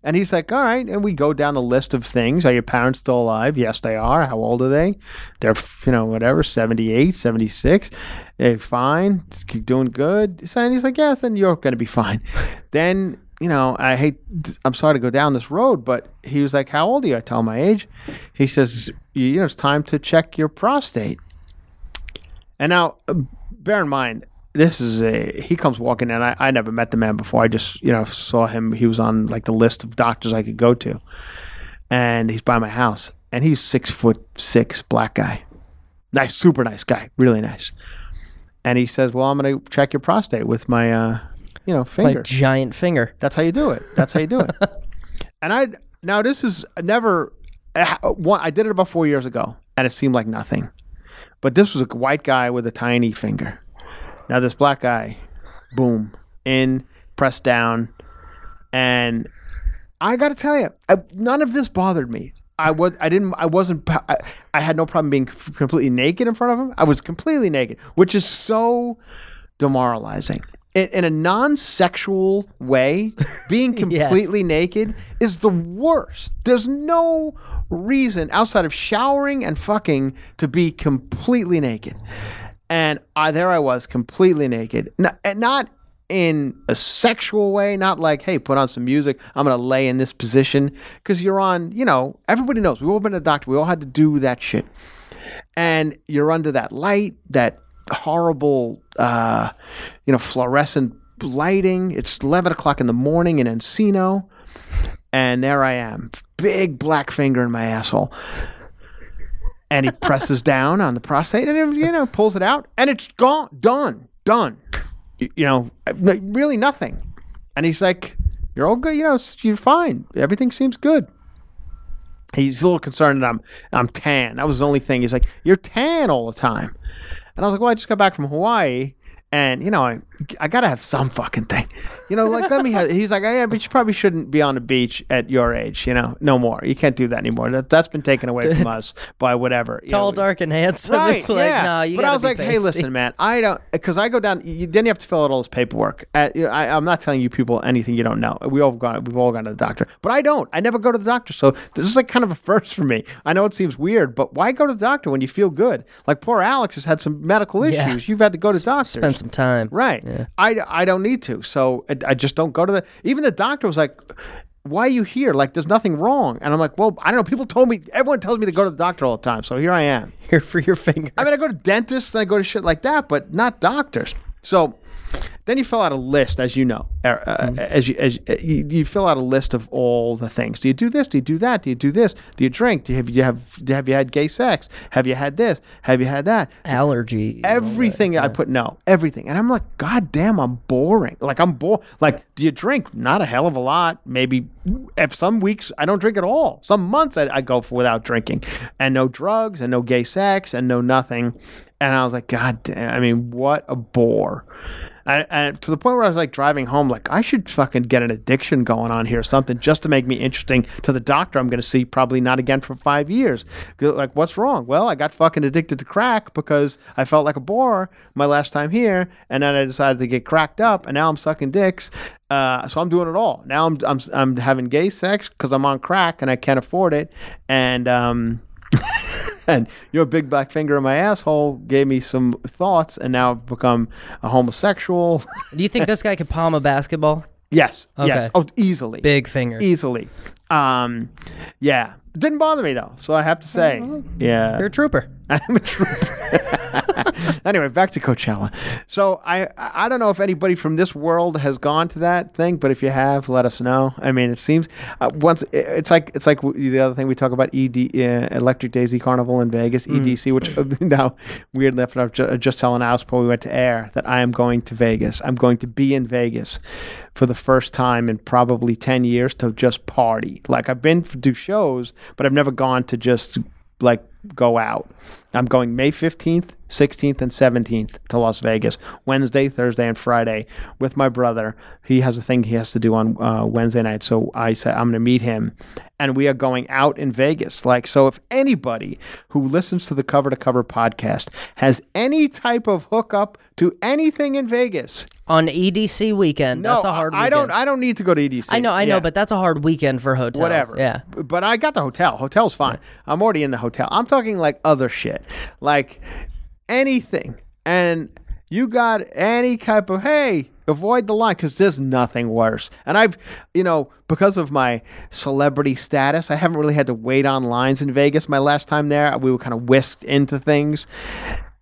And he's like, "All right." And we go down the list of things. Are your parents still alive? Yes, they are. How old are they? They're, you know, whatever, 78, 76. They're fine. Just keep doing good. So and he's like, "Yes, then you're going to be fine." then, you know, I hate. I'm sorry to go down this road, but he was like, "How old are you?" I tell him my age. He says, "You know, it's time to check your prostate." And now, uh, bear in mind, this is a he comes walking in. I, I never met the man before. I just you know saw him. He was on like the list of doctors I could go to, and he's by my house. And he's six foot six, black guy, nice, super nice guy, really nice. And he says, "Well, I'm going to check your prostate with my, uh, you know, my finger. giant finger. That's how you do it. That's how you do it." and I now this is never. uh, One, I did it about four years ago, and it seemed like nothing. But this was a white guy with a tiny finger. Now this black guy, boom, in, pressed down, and I got to tell you, I, none of this bothered me. I was, I didn't, I wasn't, I, I had no problem being completely naked in front of him. I was completely naked, which is so demoralizing. In, in a non-sexual way, being Yes. completely naked is the worst. There's no reason outside of showering and fucking to be completely naked. And I, there I was, completely naked. And not in a sexual way, not like, hey, put on some music. I'm going to lay in this position. Because you're on, you know, everybody knows. We've all been the doctor. We all had to do that shit. And you're under that light, that horrible, uh, you know, fluorescent lighting. It's 11 o'clock in the morning in Encino. And there I am, big black finger in my asshole and he presses down on the prostate and you know pulls it out and it's gone done done. You, you know really nothing. And he's like you're all good you know you're fine. Everything seems good. He's a little concerned that i'm i'm tan. That was the only thing. He's like you're tan all the time. And i was like well i just got back from hawaii and you know I, I gotta have some fucking thing you know like let me have he's like oh, yeah but you probably shouldn't be on the beach at your age you know no more you can't do that anymore that, that's been taken away from us by whatever Tall, know. dark, and handsome. Right, it's like, yeah. no, you but I was like, hey, listen, man, I don't, because I go down. You, then you have to fill out all this paperwork. At, you know, I, I'm not telling you people anything you don't know. We all gone, we've all gone to the doctor, but I don't. I never go to the doctor, so this is like kind of a first for me. I know it seems weird, but why go to the doctor when you feel good? Like poor Alex has had some medical issues. Yeah. You've had to go to doctors. Spend some time. Right. Yeah. I, I don't need to. So I, I just don't go to the. Even the doctor was like, why are you here? Like, there's nothing wrong. And I'm like, well, I don't know. People told me, everyone tells me to go to the doctor all the time. So here I am. Here for your finger. I mean, I go to dentists and I go to shit like that, but not doctors. So then you fill out a list, as you know, uh, uh, as you as uh, you, you fill out a list of all the things. Do you do this? Do you do that? Do you do this? Do you drink? Do you have you have have you had gay sex? Have you had this? Have you had that? Allergy. Everything I put no, everything, and I'm like, God damn, I'm boring. Like I'm bored. Like, do you drink? Not a hell of a lot. Maybe if some weeks I don't drink at all. Some months I, I go for without drinking, and no drugs, and no gay sex, and no nothing. And I was like, God damn. I mean, what a bore. I, and to the point where I was like driving home, like I should fucking get an addiction going on here, or something, just to make me interesting to the doctor. I'm going to see probably not again for five years. Like, what's wrong? Well, I got fucking addicted to crack because I felt like a bore my last time here, and then I decided to get cracked up, and now I'm sucking dicks. Uh, so I'm doing it all. Now I'm I'm I'm having gay sex because I'm on crack and I can't afford it, and um. and your big black finger in my asshole gave me some thoughts, and now I've become a homosexual. Do you think this guy could palm a basketball? yes, Okay. yes, oh, easily, Big finger. easily. Um, yeah, it didn't bother me though, so I have to say, yeah, You're a trooper. I'm a trooper. anyway, back to Coachella. So I I don't know if anybody from this world has gone to that thing, but if you have, let us know. I mean, it seems uh, once it's like it's like the other thing we talk about ED uh, Electric Daisy Carnival in Vegas EDC, which uh, now weirdly enough, I was ju- just telling Alice before we went to air that I am going to Vegas. I'm going to be in Vegas for the first time in probably ten years to just party. Like I've been to do shows, but I've never gone to just like go out. I'm going May 15th, 16th, and 17th to Las Vegas, Wednesday, Thursday, and Friday with my brother. He has a thing he has to do on uh, Wednesday night. So I said, I'm going to meet him. And we are going out in Vegas. Like, so if anybody who listens to the Cover to Cover podcast has any type of hookup to anything in Vegas, On EDC weekend. no, that's a hard I weekend. don't. I don't need to go to EDC. I know, I know, but that's a hard weekend for hotels. whatever. Yeah. But I got the hotel. Hotel's fine. I'm already in the hotel. I'm talking like other shit, like anything. And you got any type of hey, avoid the line because there's nothing worse. And I've, you know, because of my celebrity status, I haven't really had to wait on lines in Vegas. My last time there, we were kind of whisked into things.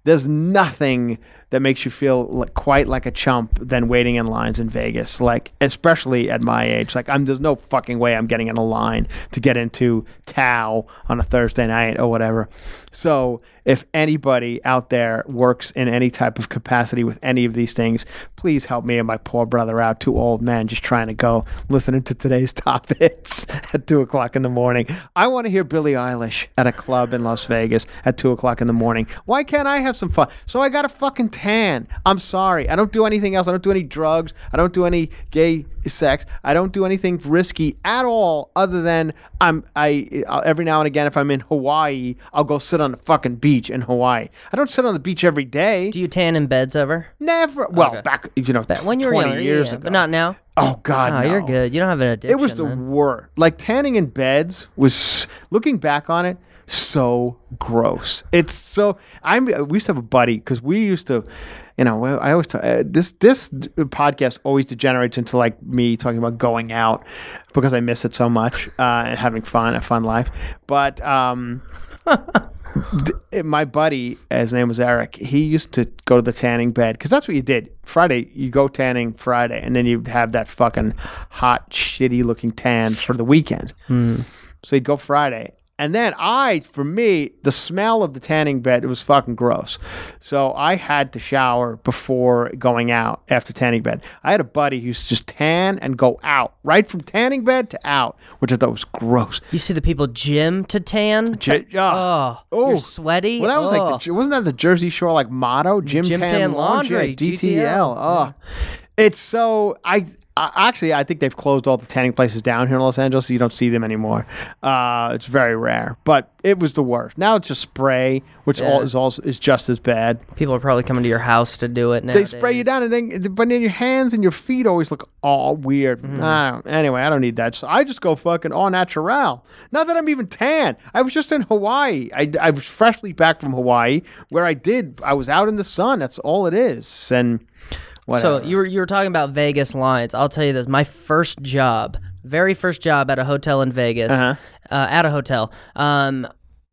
There's nothing that makes you feel like, quite like a chump than waiting in lines in Vegas. Like, especially at my age, like I'm there's no fucking way I'm getting in a line to get into Tao on a Thursday night or whatever. So, if anybody out there works in any type of capacity with any of these things, please help me and my poor brother out. Two old men just trying to go listening to today's top hits at two o'clock in the morning. I want to hear Billie Eilish at a club in Las Vegas at two o'clock in the morning. Why can't I have some fun? So I got a fucking tan. I'm sorry. I don't do anything else. I don't do any drugs. I don't do any gay sex. I don't do anything risky at all other than I'm I uh, every now and again if I'm in Hawaii, I'll go sit on the fucking beach in Hawaii. I don't sit on the beach every day. Do you tan in beds ever? Never. Well, Okay. back you know, when you were 20 younger, years yeah, ago. but not now. Oh God, no. you're good. You don't have an addiction. It was the then. worst. Like tanning in beds was looking back on it so gross. It's so I'm we used to have a buddy because we used to you know I always talk, uh, this this podcast always degenerates into like me talking about going out because I miss it so much uh, and having fun a fun life. But um th- my buddy, his name was Eric. He used to go to the tanning bed because that's what you did. Friday, you go tanning Friday, and then you'd have that fucking hot, shitty looking tan for the weekend. So you'd go Friday. And then I, for me, the smell of the tanning bed, it was fucking gross. So I had to shower before going out after tanning bed. I had a buddy who used to just tan and go out, right from tanning bed to out, which I thought was gross. You see the people gym to tan? J- oh, oh. you're sweaty. Well, that was oh. like the, oh. wasn't that the Jersey Shore like motto? Gym, Gym tan, tan laundry, laundry, DTL. Oh, it's so I. I- Actually, I think they've closed all the tanning places down here in Los Angeles, so you don't see them anymore. Uh, it's very rare, but it was the worst. Now it's just spray, which all is also is just as bad. people are probably coming to your house to do it now. They spray you down, and then but then your hands and your feet always look all weird. Mm-hmm. I anyway, I don't need that. So I just go fucking all natural. Not that I'm even tan. I was just in Hawaii. I, I was freshly back from Hawaii, where I did. I was out in the sun. That's all it is. And whatever. So you were you were talking about Vegas lines. I'll tell you this: my first job, very first job at a hotel in Vegas, Uh-huh. uh, at a hotel. Um,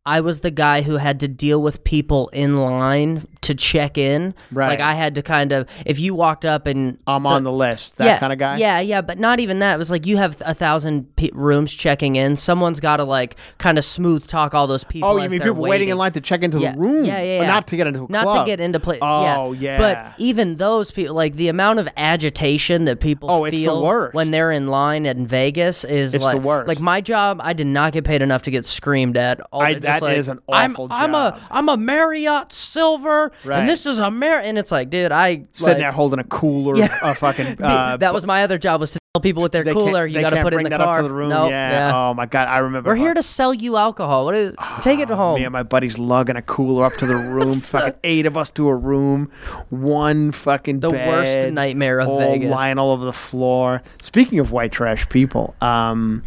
I was the guy who had to deal with people in line to check in. Right. Like I had to kind of, if you walked up and I'm on the list. That yeah, kind of guy. Yeah, yeah, but not even that. It was like you have a thousand pe- rooms checking in. Someone's got to like kind of smooth talk all those people. Oh, you mean people waiting in line to check into yeah, the room? Yeah, yeah, yeah. not to get into a Not club. to get into play. Oh, yeah. yeah. But even those people, like the amount of agitation that people Oh, the feel when they're in line in Vegas is It's the like worst. Like my job, I did not get paid enough to get screamed at. All I- just that like, is an I'm, awful I'm job. a I'm a Marriott Silver war, Right. and this is America. And it's like, dude, I Sitting like, there holding a cooler, Yeah. a fucking. Uh, that was my other job was to tell people with their cooler. You got to put it in the car. up to the room. Nope, yeah. Oh my god, I remember. We're here to sell you alcohol. What is? Take it home. Me and my buddies lugging a cooler up to the room. fucking eight of us to a room. One fucking The worst nightmare of all Vegas. lying all over the floor. Speaking of white trash people, um,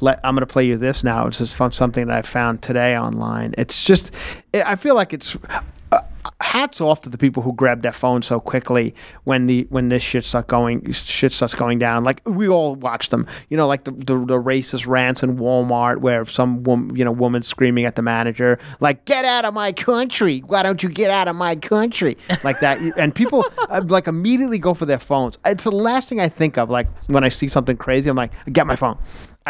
let, I'm going to play you this now. It's just from something that I found today online. It's just, I feel like it's. Hats off to the people who grab their phone so quickly when the when this shit starts going shit starts going down. Like we all watch them, you know, like the, the the racist rants in Walmart where some woman, you know, woman screaming at the manager like "Get out of my country! Why don't you get out of my country?" Like that, and people uh, like immediately go for their phones. It's the last thing I think of. Like when I see something crazy, I'm like, "Get my phone."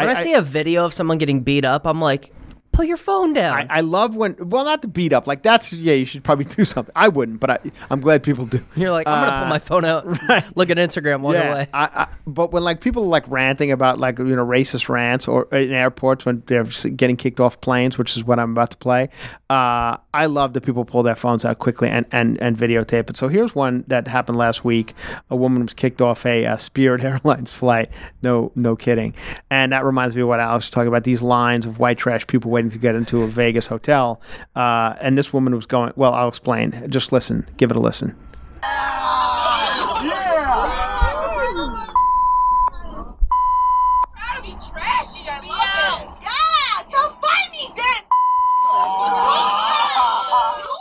when I, see a video of someone getting beat up, I'm like, put your phone down. I, I love when well not to beat up like that's yeah you should probably do something I wouldn't but I I'm glad people do You're like, I'm gonna Uh, put my phone out, look at Instagram, walk yeah, away. I, I, but when like people are like ranting about like you know racist rants or in airports when they're getting kicked off planes, which is what I'm about to play, uh, I love that people pull their phones out quickly and, and, and videotape it. So here's one that happened last week. A woman was kicked off a uh, Spirit Airlines flight. No, no kidding. And that reminds me of what Alex was talking about. These lines of white trash people waiting to get into a Vegas hotel. Uh, and this woman was going. Well, I'll explain. Just listen. Give it a listen.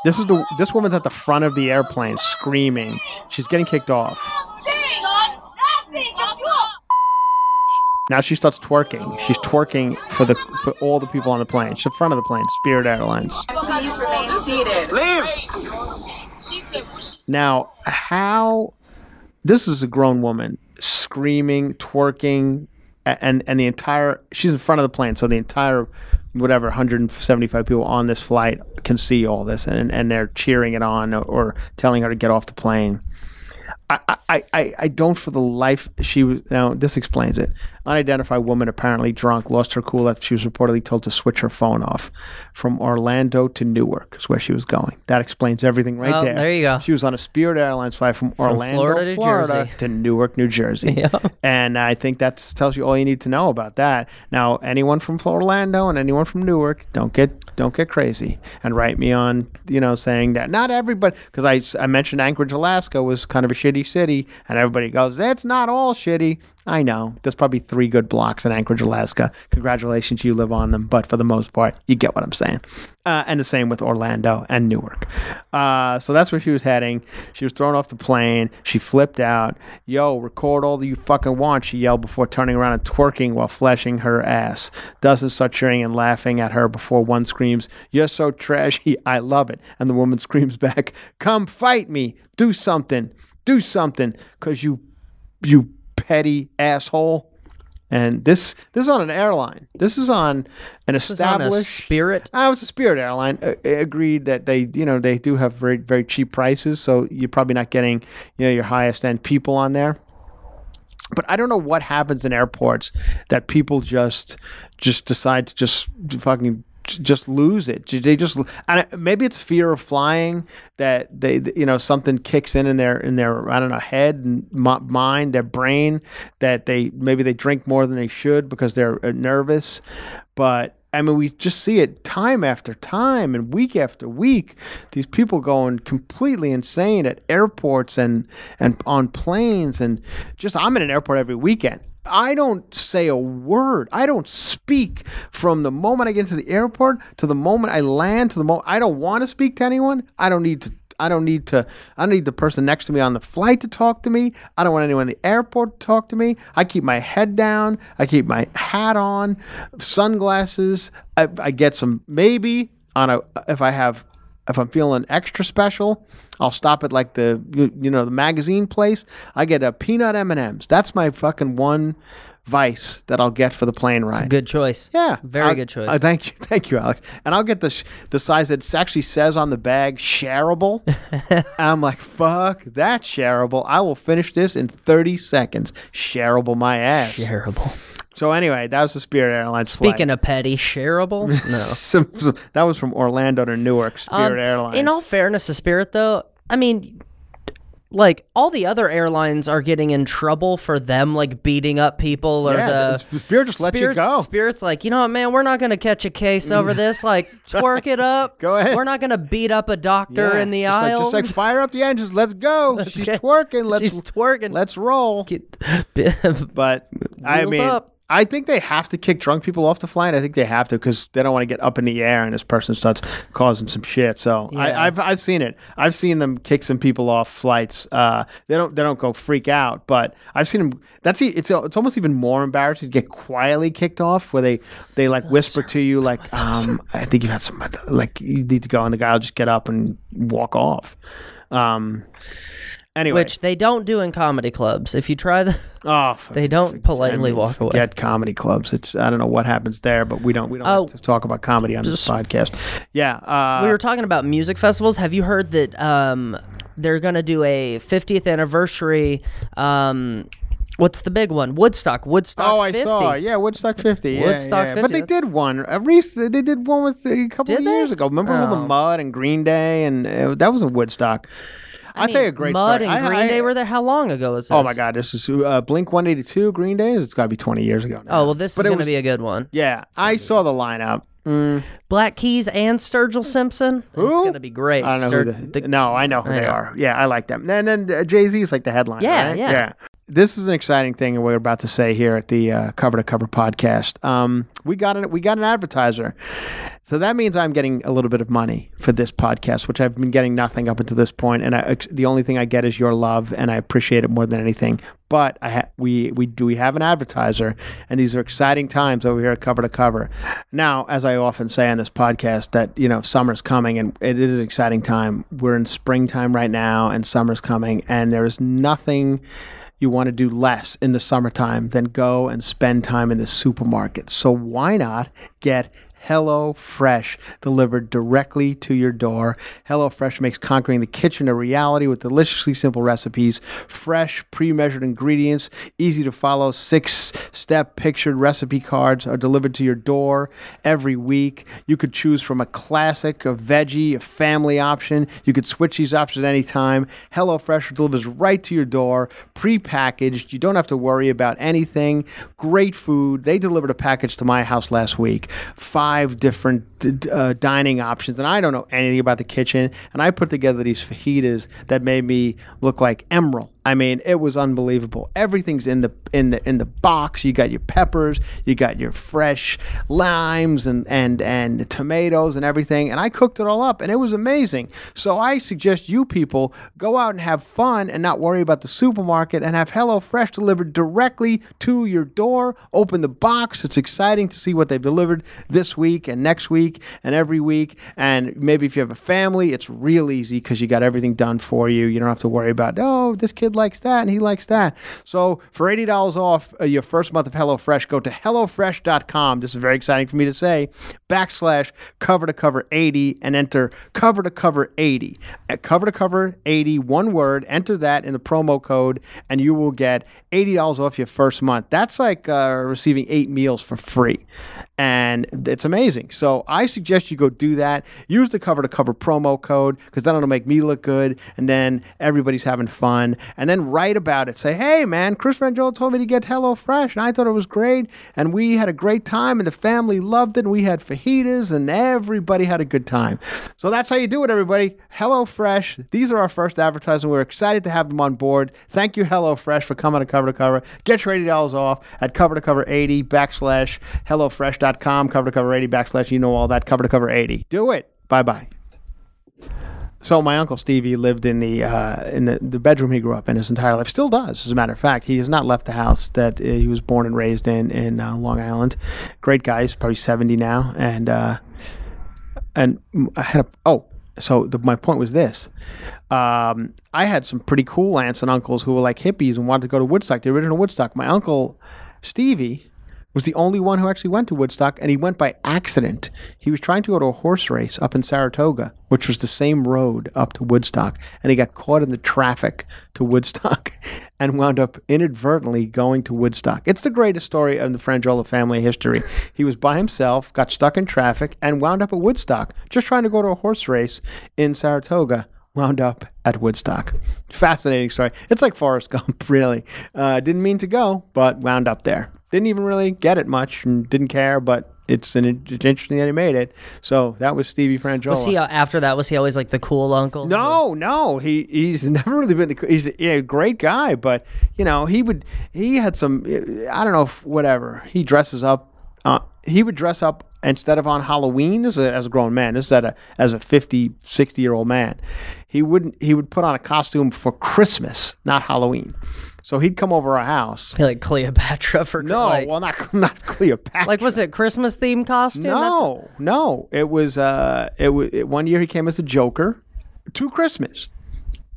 This is the this woman's at the front of the airplane screaming. She's getting kicked off. Nothing. Nothing. 'cause you a Now she starts twerking. She's twerking for the for all the people on the plane. She's in front of the plane. Spirit Airlines. Leave. Now, how? This is a grown woman screaming, twerking, and and the entire she's in front of the plane, so the entire whatever 175 people on this flight can see all this, and and they're cheering it on or, or telling her to get off the plane. I, I, I, I don't for the life she was now this explains it. Unidentified woman apparently drunk lost her cool after she was reportedly told to switch her phone off from Orlando to Newark is where she was going. That explains everything right Well, there. there you go. She was on a Spirit Airlines flight from, Orlando, Florida to Florida Jersey. to Newark, New Jersey. Yeah. And I think that tells you all you need to know about that. Now, anyone from Orlando and anyone from Newark, don't get don't get crazy and write me on, you know, saying that not everybody because I I mentioned Anchorage, Alaska was kind of a shitty city, and everybody goes, that's not all shitty. I know. There's probably three good blocks in Anchorage, Alaska. Congratulations, you live on them. But for the most part, you get what I'm saying. Uh, and the same with Orlando and Newark. Uh, so that's where she was heading. She was thrown off the plane. She flipped out. Yo, record all that you fucking want, she yelled before turning around and twerking while flashing her ass. Dozens start cheering and laughing at her before one screams, You're so trashy. I love it. And the woman screams back, Come fight me. Do something. Do something. Because you, you petty asshole. And this this is on an airline. This is on an is on established Spirit? I was a Spirit airline. Uh, agreed that they you know they do have very very cheap prices, so you're probably not getting you know your highest end people on there. But I don't know what happens in airports that people just just decide to just fucking just lose it. They just and maybe it's fear of flying that they you know something kicks in in their in their I don't know head and mind their brain that they maybe they drink more than they should because they're uh, nervous. But I mean, we just see it time after time and week after week. These people going completely insane at airports and and on planes and just I'm in an airport every weekend. I don't say a word. I don't speak from the moment I get into the airport to the moment I land to the moment I don't want to speak to anyone. I don't need to I don't need to I don't need the person next to me on the flight to talk to me. I don't want anyone in the airport to talk to me. I keep my head down. I keep my hat on, sunglasses. I, I get some maybe on a if I have if I'm feeling extra special, I'll stop at like the you, you know the magazine place. I get a peanut M and M's. That's my fucking one vice that I'll get for the plane ride. A Good choice. Yeah, Very I'll- good choice. uh, thank you, thank you, Alex. And I'll get the sh- the size that actually says on the bag shareable. I'm like, fuck that shareable. I will finish this in 30 seconds. Shareable my ass. Terrible. So anyway, that was the Spirit Airlines Speaking of petty, shareable. No. some, some- that was from Orlando to Newark, Spirit Um, Airlines. In all fairness to Spirit, though, I mean, like all the other airlines are getting in trouble for them like beating up people or Yeah, the Spirit just let you go. Spirit's like, you know what, man, we're not gonna catch a case over this. Like, twerk it up. Go ahead. We're not gonna beat up a doctor Yeah, in the just like- aisle. just like fire up the engines. Let's go. She's get- twerking. Let's She's twerking. Let's roll. Get- But I mean, up. I think they have to kick drunk people off the flight. I think they have to because they don't want to get up in the air and this person starts causing some shit. So Yeah. I, I've I've seen it. I've seen them kick some people off flights. Uh, they don't they don't go freak out, but I've seen them. That's it's it's almost even more embarrassing to get quietly kicked off, where they they like whisper to you like, um, I think you had some like you need to go, and the guy will just get up and walk off. Um, anyway, which they don't do in comedy clubs. If you try the, Oh, they don't politely walk away. Get comedy clubs. It's I don't know what happens there, but we don't we don't Oh. like to talk about comedy on this podcast. Yeah, uh, we were talking about music festivals. Have you heard that um, they're going to do a 50th anniversary? Um, what's the big one? Woodstock. Woodstock. Oh, I 50. saw. Yeah, Woodstock 50. Yeah, Woodstock yeah. 50, But they did one. At least they did one with a couple Did of they? years ago. Remember all the Oh. mud and Green Day, and uh, that was a Woodstock. I'll tell you a great Mud story. and I- Green I- Day were there. How long ago was this? Oh my God, this is uh, Blink 182 Green Days. It's got to be 20 years ago now. Oh well, this But is it going to was- be a good one. Yeah, I saw the lineup. Mm, Black Keys and Sturgill Simpson. It's going to be great. I don't know Stur- who the, No, I know who I they know. are. Yeah, I like them. And then uh, Jay Z is like the headline. Yeah, right? yeah. This is an exciting thing we're about to say here at the uh, Cover to Cover podcast. Um, we got an we got an advertiser, so that means I'm getting a little bit of money for this podcast, which I've been getting nothing up until this point, and I, the only thing I get is your love, and I appreciate it more than anything. But I ha- we we do we have an advertiser, and these are exciting times over here at Cover to Cover. Now, as I often say on this podcast, that you know summer's coming, and it is an exciting time. We're in springtime right now, and summer's coming, and there is nothing you want to do less in the summertime than go and spend time in the supermarket. So why not get Hello Fresh delivered directly to your door. HelloFresh makes conquering the kitchen a reality with deliciously simple recipes, fresh, pre-measured ingredients, easy to follow six-step pictured recipe cards are delivered to your door every week. You could choose from a classic, a veggie, a family option. You could switch these options at any time. HelloFresh delivers right to your door, pre-packaged. You don't have to worry about anything. Great food. They delivered a package to my house last week. Five different uh, dining options, and I don't know anything about the kitchen. And I put together these fajitas that made me look like Emeril. I mean, it was unbelievable. Everything's in the in the in the box. You got your peppers, you got your fresh limes and and and tomatoes and everything. And I cooked it all up, and it was amazing. So I suggest you people go out and have fun and not worry about the supermarket and have HelloFresh delivered directly to your door. Open the box. It's exciting to see what they've delivered this week and next week and every week. And maybe if you have a family, it's real easy because you got everything done for you. You don't have to worry about oh this kid likes that and he likes that. So for eighty dollars off uh, your first month of HelloFresh, go to hellofresh.com. This is very exciting for me to say. Backslash cover to cover eighty and enter cover to cover eighty. At cover to cover eighty, one word. Enter that in the promo code, and you will get eighty dollars off your first month. That's like uh, receiving eight meals for free, and it's amazing. So I suggest you go do that. Use the cover to cover promo code because that'll make me look good, and then everybody's having fun. And then write about it. Say, hey man, Chris Franjola told me to get HelloFresh, and I thought it was great, and we had a great time, and the family loved it, and we had fajitas, and everybody had a good time. So that's how you do it, everybody. HelloFresh. These are our first advertising. We're excited to have them on board. Thank you, HelloFresh, for coming to cover to cover. Get your eighty dollars off at cover to cover eighty backslash HelloFresh.com. Cover to cover eighty backslash. You know all that. Cover to cover eighty. Do it. Bye bye. So my uncle Stevie lived in the uh, in the, the bedroom he grew up in his entire life. Still does, as a matter of fact. He has not left the house that uh, he was born and raised in in uh, Long Island. Great guy. He's probably seventy now, and uh, and I had a oh. So the, my point was this: um, I had some pretty cool aunts and uncles who were like hippies and wanted to go to Woodstock, the original Woodstock. My uncle Stevie was the only one who actually went to Woodstock, and he went by accident. He was trying to go to a horse race up in Saratoga, which was the same road up to Woodstock, and he got caught in the traffic to Woodstock and wound up inadvertently going to Woodstock. It's the greatest story in the Franjola family history. He was by himself, got stuck in traffic, and wound up at Woodstock, just trying to go to a horse race in Saratoga wound up at Woodstock. Fascinating story. It's like Forrest Gump, really. Uh, didn't mean to go, but wound up there. Didn't even really get it much and didn't care, but it's, an, it's interesting that he made it. So that was Stevie Franjola. Was he uh, after that? Was he always like the cool uncle? No, no, he he's never really been. The, he's yeah, a great guy, but you know he would he had some. I don't know if whatever he dresses up. Uh, he would dress up instead of on Halloween as a, as a grown man. This is a, as a 50, 60 year old man. He wouldn't. He would put on a costume for Christmas, not Halloween. So he'd come over our house. Be like Cleopatra for No, like, well, not not Cleopatra. like was it Christmas themed costume? That's- No, no. It was uh it was it, one year he came as a Joker to Christmas.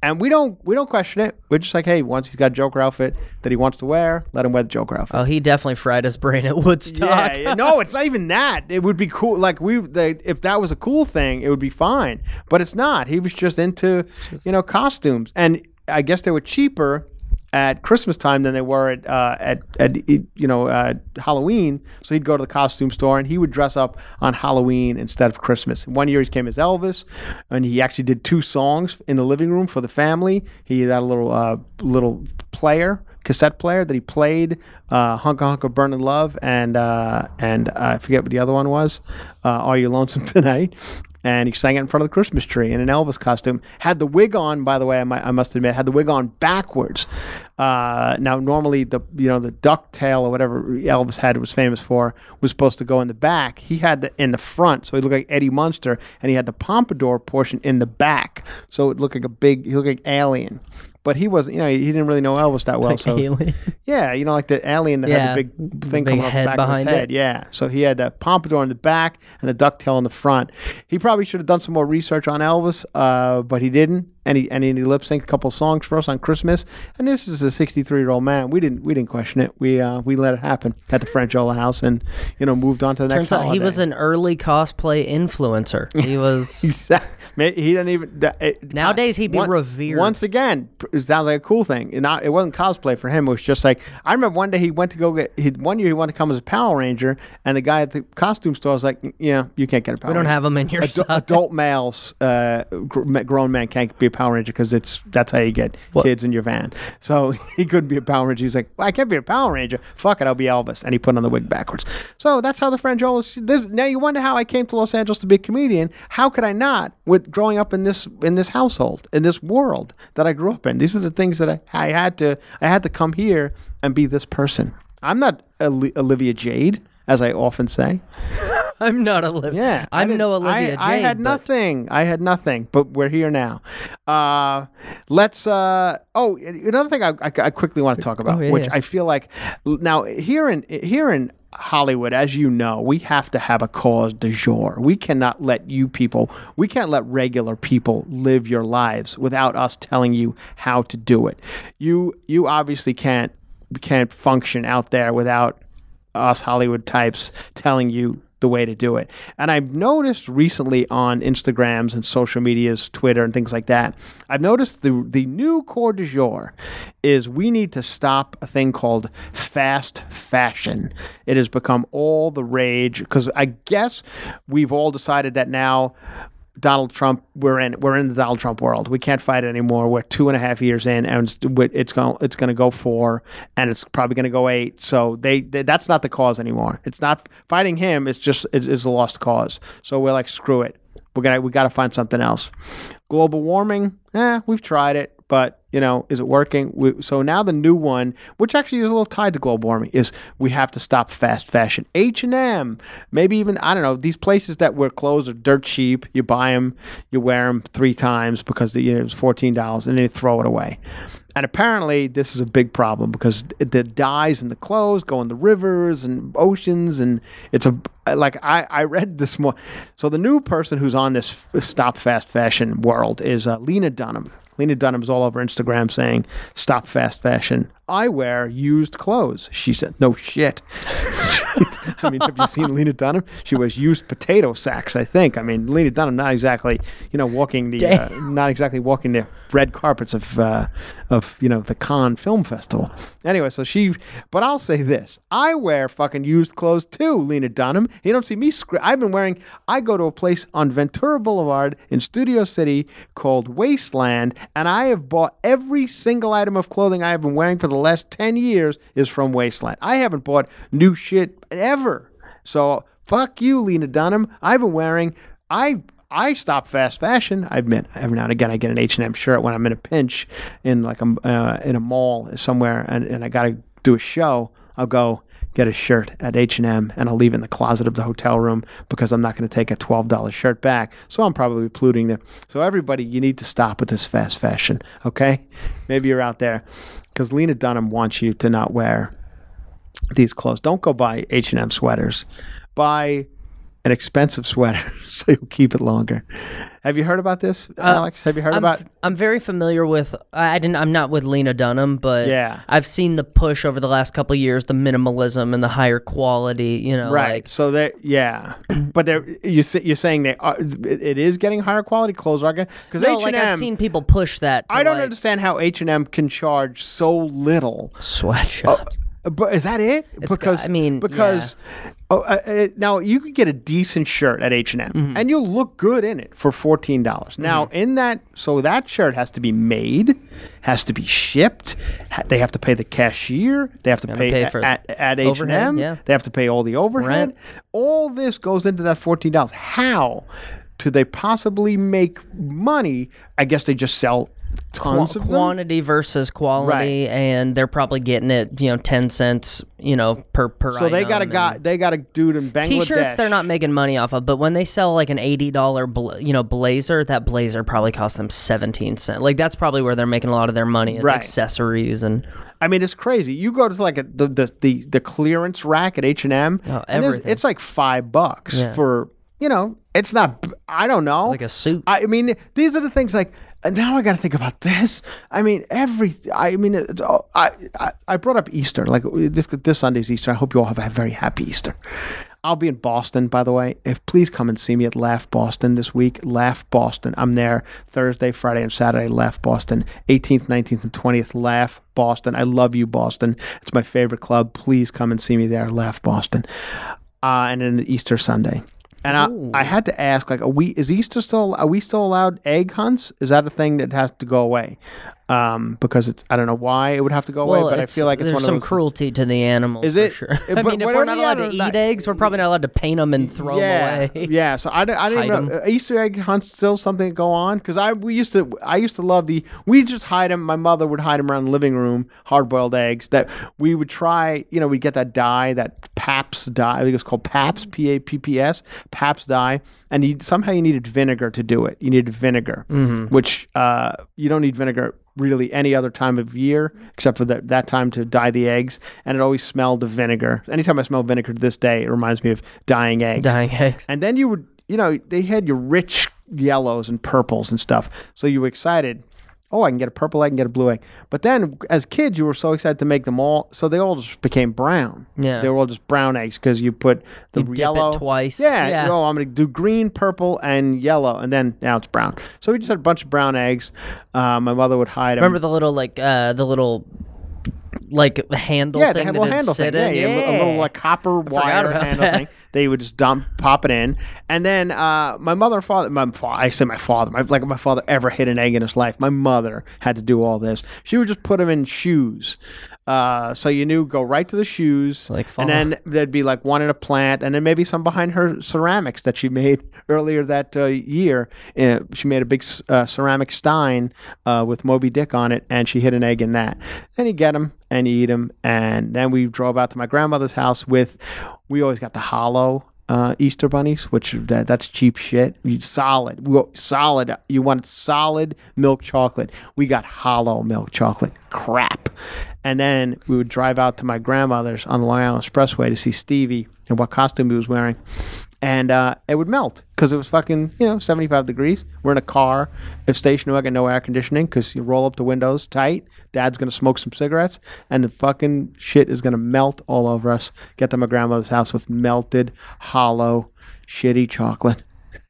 And we don't we don't question it. We're just like, hey, once he's got a Joker outfit that he wants to wear, let him wear the Joker outfit. Oh, he definitely fried his brain at Woodstock. Yeah, no, it's not even that. It would be cool. Like we, they, if that was a cool thing, it would be fine. But it's not. He was just into, you know, costumes, and I guess they were cheaper at Christmas time than they were at uh, at, at you know uh, Halloween. So he'd go to the costume store and he would dress up on Halloween instead of Christmas. One year he came as Elvis, and he actually did two songs in the living room for the family. He had a little uh, little player. Cassette player that he played, uh, "Hunka Hunka Burning Love," and uh, and uh, I forget what the other one was. Uh, Are you lonesome tonight? And he sang it in front of the Christmas tree in an Elvis costume. Had the wig on, by the way. I, might, I must admit, had the wig on backwards. Uh, now, normally the you know the duck tail or whatever Elvis had was famous for was supposed to go in the back. He had the in the front, so he looked like Eddie Munster, and he had the pompadour portion in the back, so it looked like a big. He looked like alien. But he wasn't, you know, he didn't really know Elvis that well. Like so alien. yeah, you know, like the alien that Yeah, had the big thing big coming off the head back of his behind it. head. Yeah. So he had the pompadour in the back and the ducktail in the front. He probably should have done some more research on Elvis, uh, but he didn't. And he and he lip synced a couple songs for us on Christmas. And this is a 63 year old man. We didn't we didn't question it. We uh, we let it happen at the Franjola house, and you know moved on to the next. Turns out he was an early cosplay influencer. He was. Exactly. He didn't even. that- it- Nowadays, he'd be One- revered. Once again, it sounds like a cool thing. And not, it wasn't cosplay for him. It was just like I remember one day he went to go get. He, one year he wanted to come as a Power Ranger, and the guy at the costume store was like, "Yeah, you can't get a Power." we don't Ranger. have them in your Adu- adult males, uh, grown men can't be a Power Ranger because it's that's how you get kids in your van. So he couldn't be a Power Ranger. He's like, well, I can't be a Power Ranger. Fuck it, I'll be Elvis. And he put on the wig backwards. So that's how the Franjolas. Now you wonder how I came to Los Angeles to be a comedian. How could I not? With growing up in this in this household in this world that I grew up in, these are the things that I, I had to I had to come here and be this person. I'm not Olivia Jade, as I often say. I'm not Olivia. Yeah, I'm no Olivia I, I Jade, had nothing. I had nothing. But we're here now. Uh, let's. Uh, oh, another thing I, I, I quickly want to talk about, Oh, yeah, which yeah. I feel like now here in here in Hollywood, as you know, we have to have a cause du jour. We cannot let you people. We can't let regular people live your lives without us telling you how to do it. You you obviously can't can't function out there without us Hollywood types telling you the way to do it. And I've noticed recently on Instagrams and social medias, Twitter and things like that, I've noticed the the new core du jour is we need to stop a thing called fast fashion. It has become all the rage because I guess we've all decided that now Donald Trump, we're in we're in the Donald Trump world. We can't fight it anymore. We're two and a half years in, and it's it's going it's going to go four, and it's probably going to go eight. So they, they that's not the cause anymore. It's not fighting him. It's just it's, it's a lost cause. So we're like screw it. We're gonna we got to find something else. Global warming, eh? We've tried it, but you know, is it working? We, so now the new one, which actually is a little tied to global warming, is we have to stop fast fashion. H and M, maybe even I don't know these places that where clothes are dirt cheap. You buy them, you wear them three times because you know, it's fourteen dollars, and then you throw it away. And apparently, this is a big problem because the dyes in the clothes go in the rivers and oceans, and it's a like I, I read this more. So the new person who's on this stop fast fashion world is uh, Lena Dunham. Lena Dunham's all over Instagram saying, "Stop fast fashion. I wear used clothes." She said, "No shit." I mean, have you seen Lena Dunham? She wears used potato sacks. I think. I mean, Lena Dunham not exactly, you know, walking the uh, not exactly walking the red carpets of uh, of you know the Cannes Film Festival. Anyway, so she. But I'll say this: I wear fucking used clothes too, Lena Dunham. You don't see me. Scr- I've been wearing. I go to a place on Ventura Boulevard in Studio City called Wasteland, and I have bought every single item of clothing I have been wearing for the last ten years is from Wasteland. I haven't bought new shit ever. So fuck you, Lena Dunham. I've been wearing. I I stop fast fashion. I admit every now and again I get an H and M shirt when I'm in a pinch in like a uh, in a mall somewhere, and, and I got to do a show. I'll go get a shirt at H and M, and I'll leave it in the closet of the hotel room because I'm not going to take a twelve dollars shirt back. So I'm probably polluting the. So everybody, you need to stop with this fast fashion. Okay, maybe you're out there because Lena Dunham wants you to not wear these clothes. Don't go buy H and M sweaters. Buy an expensive sweater so you'll keep it longer. Have you heard about this, Alex? Have you heard Uh, I'm, about? I'm very familiar with. I didn't. I'm not with Lena Dunham, but Yeah. I've seen the push over the last couple of years, the minimalism and the higher quality. You know, Right. like so they yeah, but they're you, you're saying they are, it is getting higher quality clothes are because no, H like I've seen people push that. I don't like, understand how H and M can charge so little. sweatshops. But is that it? got- because I mean, because oh, uh, uh, now you could get a decent shirt at H and M, Mm-hmm. and you'll look good in it for fourteen dollars. Now, in that, so that shirt has to be made, has to be shipped. Ha- they have to pay the cashier. They have to pay, pay for at at H and M. They have to pay all the overhead. Rent. All this goes into that fourteen dollars. How? Do they possibly make money? I guess they just sell tons Qua- of them. quantity versus quality, and they're probably getting it, you know, ten cents, you know, per per. Item. So they got a guy. They got a dude in Bangladesh. T-shirts they're not making money off of, but when they sell like an eighty dollar, bl- you know, blazer, that blazer probably costs them seventeen cents. Like that's probably where they're making a lot of their money is Right. accessories and I mean, it's crazy. You go to like a, the, the the the clearance rack at H and M, Oh, and everything. it's like five bucks Yeah. for you know. It's not. I don't know. like a suit. I mean, these are the things like. Now I got to think about this. I mean, every. I mean, it's all, I, I I brought up Easter. Like this this Sunday's Easter. I hope you all have a very happy Easter. I'll be in Boston, by the way. If please come and see me at Laugh Boston this week. Laugh Boston. I'm there Thursday, Friday, and Saturday. Laugh Boston. 18th, 19th, and 20th. Laugh Boston. I love you, Boston. It's my favorite club. Please come and see me there. Laugh Boston. Uh, and then Easter Sunday. And I, I had to ask, like, are we is Easter still? Are we still allowed egg hunts? Is that a thing that has to go away? Um, because it's I don't know why it would have to go away, but I feel like it's there's one some of those. cruelty to the animals. Is it? Sure. Uh, I mean, if we're not allowed to eat eggs, we're probably not allowed to paint them and throw yeah, them away. yeah. So I, don't- I didn't know 'em. uh, Easter egg hunt still something to go on because I we used to I used to love the we just hide them. My mother would hide them around the living room, hard boiled eggs that we would try. You know, we'd get that dye, that Paps dye. I think it's called Paps, P A P P S, Paps dye, and you, somehow you needed vinegar to do it. You needed vinegar, which uh, you don't need vinegar really any other time of year except for that, that time to dye the eggs and it always smelled of vinegar anytime i smell vinegar to this day it reminds me of dyeing eggs Dying eggs. and then you would, you know, they had your rich yellows and purples and stuff. So you were excited. Oh, I can get a purple egg, I can get a blue egg. But then as kids, you were so excited to make them all. So they all just became brown. Yeah. They were all just brown eggs because you put the You dip it yellow. twice. Yeah. Yeah. Oh, I'm going to do green, purple, and yellow. And then now it's brown. So we just had a bunch of brown eggs. Uh, my mother would hide them. Remember the little like uh the little like handle yeah, thing a that handle sit thing. Yeah, in? yeah, a little like copper wire handle that. thing. They would just dump, pop it in, and then uh, my mother, and father, my fa- I say my father, my, like my father ever hit an egg in his life. My mother had to do all this. She would just put them in shoes. Uh, so you knew go right to the shoes, Like and then there'd be like one in a plant, and then maybe some behind her ceramics that she made earlier that uh, year. Uh, she made a big uh, ceramic stein uh, with Moby Dick on it, and she hid an egg in that. Then you get them and you eat them, and then we drove out to my grandmother's house with. We always got the hollow uh, Easter bunnies, which that, that's cheap shit. Solid, solid. You want solid milk chocolate. We got hollow milk chocolate. Crap. And then we would drive out to my grandmother's on the Long Island Expressway to see Stevie and what costume he was wearing. And uh, it would melt because it was fucking, you know, 75 degrees. We're in a car at station wagon, no air conditioning because you roll up the windows tight. Dad's to smoke some cigarettes and the fucking shit is to melt all over us. Get to my grandmother's house with melted, hollow, shitty chocolate.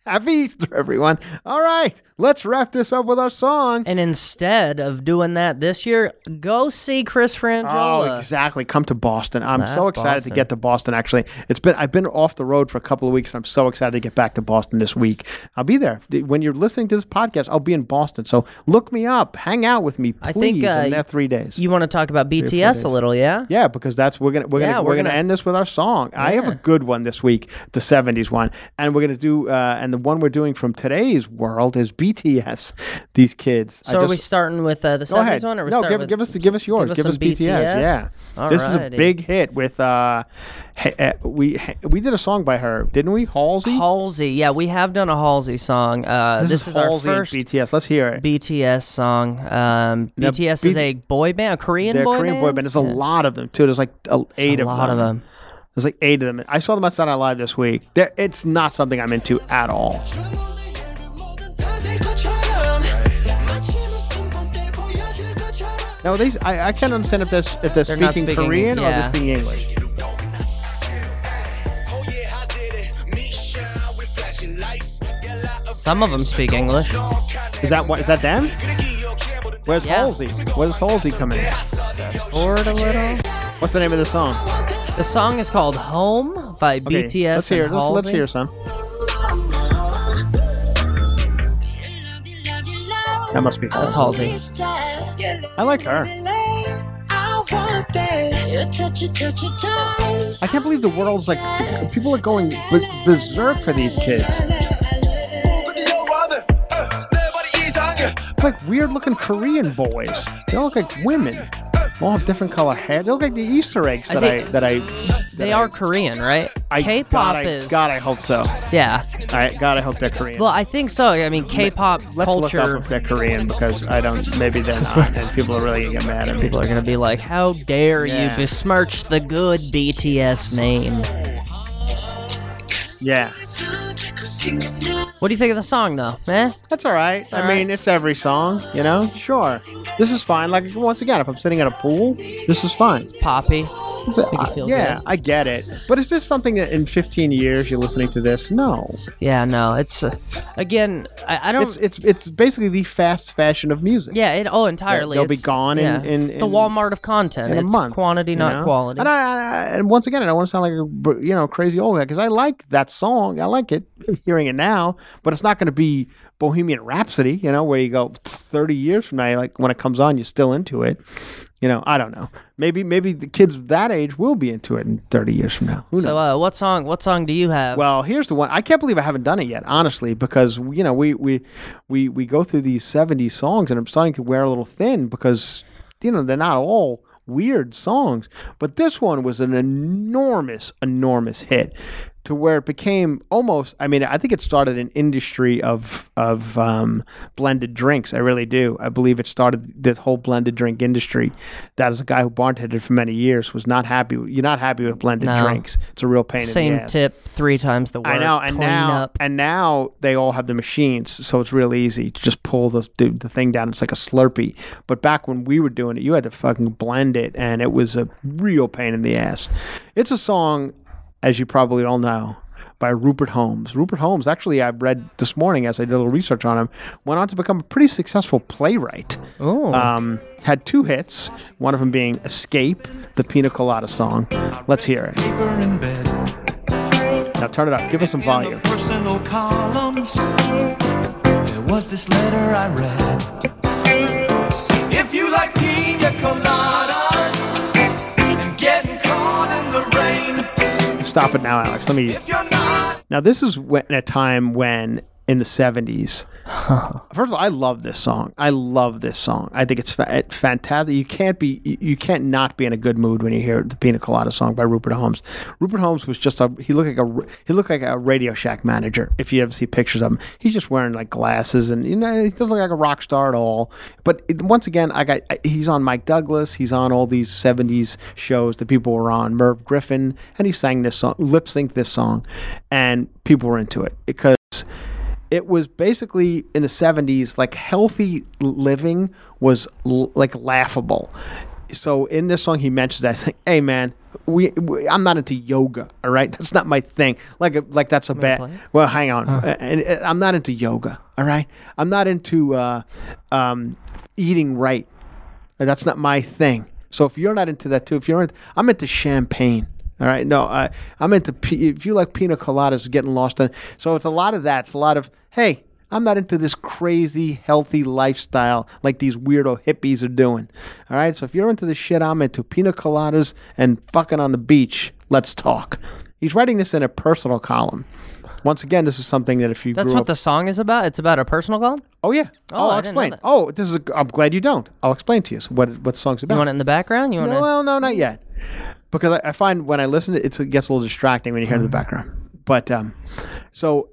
Happy Easter, everyone. All right, let's wrap this up with our song. And instead of doing that this year, go see Chris Oh, exactly. Come to Boston. I'm so Ah, excited Boston. to get to Boston. Actually, it's been I've been off the road for a couple of weeks, and I'm so excited to get back to Boston this week. I'll be there when you're listening to this podcast. I'll be in Boston, so look me up, hang out with me, please. I think, uh, in that three days. You want to talk about BTS a little, yeah? yeah, because that's we're gonna we're Yeah, gonna we're we're gonna gonna- end this with our song. I have a good one this week, the '70s one, and we're gonna do uh, and the one we're doing from today's world is BTS. These kids. I So are we starting with uh, the. 70s one? Or we no, give, with, give us give us yours. give us Give us, BTS. BTS? Yeah, this is a big hit with uh, uh, we we did a song by her, didn't we? Halsey. Halsey. Yeah, we have done a Halsey song. Uh, this, this, is, our Halsey and first BTS. Let's hear it. BTS song. Um, Now, BTS B- is a boy band, a Korean boy Korean band. boy band. There's a lot of them too. There's like eight a of lot them. of them. There's like eight of them. I saw them on Saturday Night Live this week. They're, it's not something I'm into at all. No, these I, I can't understand if they're if they're, They're speaking, speaking- Korean or yeah. they're speaking English. Some of them speak English. Is that what? Is that them? Where's Yeah. Halsey? Where's Halsey coming in? Forward a little. What's the name of the song? The song is called "Home" by Okay, BTS. Let's hear. and Let's, let's hear some. That must be That's Halsey. Halsey. I like her. I can't believe the world's like people are going berserk for these kids. Like weird looking Korean boys. They all look like women. All have different color hair. They look like the Easter eggs I that I think that I. They that are Korean, right? I, K-pop God, I, is. God, I hope so. Yeah. I God, I hope they're Korean. Well, I think so. I mean, K-pop Let's culture. look up if they're Korean because I don't. Maybe they're not, and people are really gonna get mad at me. People are gonna be like, "How dare Yeah. you besmirch the good BTS name?" Yeah, What do you think of the song, though? Eh? that's all right. I All mean, right. it's every song, you know. Sure, this is fine. Like once again, if I'm sitting at a pool, this is fine. Poppy. It's a- You I- yeah, good. I get it. But is this something that in 15 years you're listening to this? No. Yeah, no, it's uh, again. I, I don't. It's it's it's basically the fast fashion of music. yeah, it. Oh, entirely. They'll be gone in- yeah, in- it's the in- Walmart of content. in a it's month, quantity, not know? quality. And, I, I, and once again, I don't want to sound like a you know crazy old guy because I like that song. I like it, hearing it now. But it's not going to be Bohemian Rhapsody, you know, where you go thirty years from now, like when it comes on, you're still into it. You know, I don't know. Maybe maybe the kids that age will be into it in thirty years from now. Who so, uh, what song? What song do you have? Well, here's the one. I can't believe I haven't done it yet, honestly, because you know we we we we go through these '70s songs, and I'm starting to wear a little thin because you know they're not all weird songs, but this one was an enormous, enormous hit. To where it became almost, I mean, I think it started an industry of of um, blended drinks. I really do. I believe it started this whole blended drink industry. That is a guy who bartended for many years was not happy. You're not happy with blended No. drinks. It's a real pain in the Same tip, three times the word. I know, and now up. and now they all have the machines, so it's real easy to just pull the the, the thing down. It's like a Slurpee. But back when we were doing it, you had to fucking blend it, and it was a real pain in the ass. It's a song, as you probably all know. By Rupert Holmes. Rupert Holmes, actually, I read this morning as I did a little research on him, went on to become a pretty successful playwright. Ooh. Um, had two hits, one of them being Escape, the Pina Colada song. Let's hear it. paper in bed. Now turn it up. Give us some In volume. the personal columns, there was this letter I read. Stop it now, Alex. Let me. if you're not, Now, this is when, a time when in the 70s. First of all, I love this song. I love this song. I think it's fa- fantastic. You can't be, you- you can't not be in a good mood when you hear the Pina Colada song by Rupert Holmes. Rupert Holmes was just a, he looked like a, he looked like a Radio Shack manager. If you ever see pictures of him, he's just wearing like glasses and you know he doesn't look like a rock star at all. But it, once again, I got, he's on Mike Douglas. He's on all these '70s shows that people were on. Merv Griffin, and he sang this song, lip synced this song, and people were into it because it was basically in the 70s like healthy living was l- like laughable. So in this song he mentions that like, hey man we, we i'm not into yoga all right? That's not my thing. Like like that's a bad well hang on. Uh, and, and i'm not into yoga all right? I'm not into uh, um, eating right. That's not my thing. So if you're not into that too, if you're into, I'm into champagne. All right, no, I, I'm into. P- If you like pina coladas, getting lost in. So it's a lot of that. It's a lot of hey, I'm not into this crazy healthy lifestyle like these weirdo hippies are doing. All right, so if you're into the shit I'm into, pina coladas and fucking on the beach, let's talk. He's writing this in a personal column. Once again, this is something that if you That's what up, the song is about. It's about a personal column. oh yeah, Oh, oh I'll I explain. Oh, this is. A, I'm glad you don't. I'll explain to you so what what the song's about. You want it in the background? You want No, well, no, not yet. Because I, I find when I listen, to it, it gets a little distracting when you hear it in the background. But um, so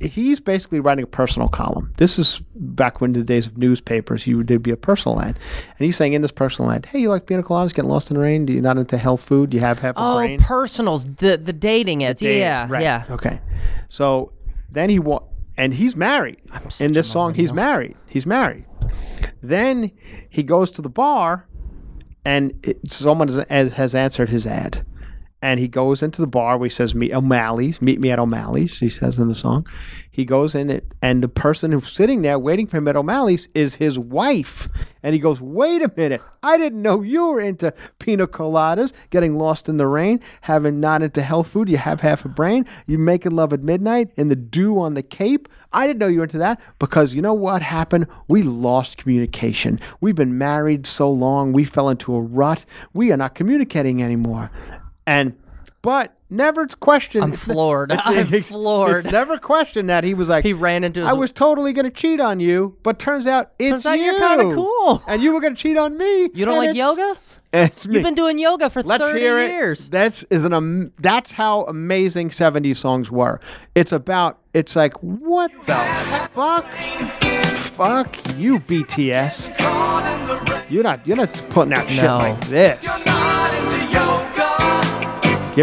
he's basically writing a personal column. This is back when the days of newspapers, you would be a personal ad, and he's saying in this personal ad, "Hey, you like pina coladas? Getting lost in the rain? Do you not into health food? Do you have half a Oh, brain?" personals. The the dating ads. yeah, right. yeah. Okay. So then he wa- and he's married. In this song, he's married. He's married. Then he goes to the bar, and it, someone has, has has answered his ad, and he goes into the bar where he says, "Meet O'Malley's. Meet me at O'Malley's." He says in the song. He goes in it, and the person who's sitting there waiting for him at O'Malley's is his wife. And he goes, "Wait a minute! I didn't know you were into pina coladas, getting lost in the rain, having not into health food. You have half a brain. You're making love at midnight in the dew on the Cape. I didn't know you were into that because you know what happened? We lost communication. We've been married so long, we fell into a rut. We are not communicating anymore." And but never questioned. I'm floored. It's- I'm floored. It's never questioned that he was like He ran into his- I was totally going to cheat on you, but turns out it's Turns out you. you're kinda cool. and you were going to cheat on me. You don't like yoga? It's me. You've been doing yoga for Let's 30 hear it. years. That's is an am- that's how amazing 70s songs were. It's about it's like what the fuck? Fuck you BTS. You're not you're not putting out shit like this.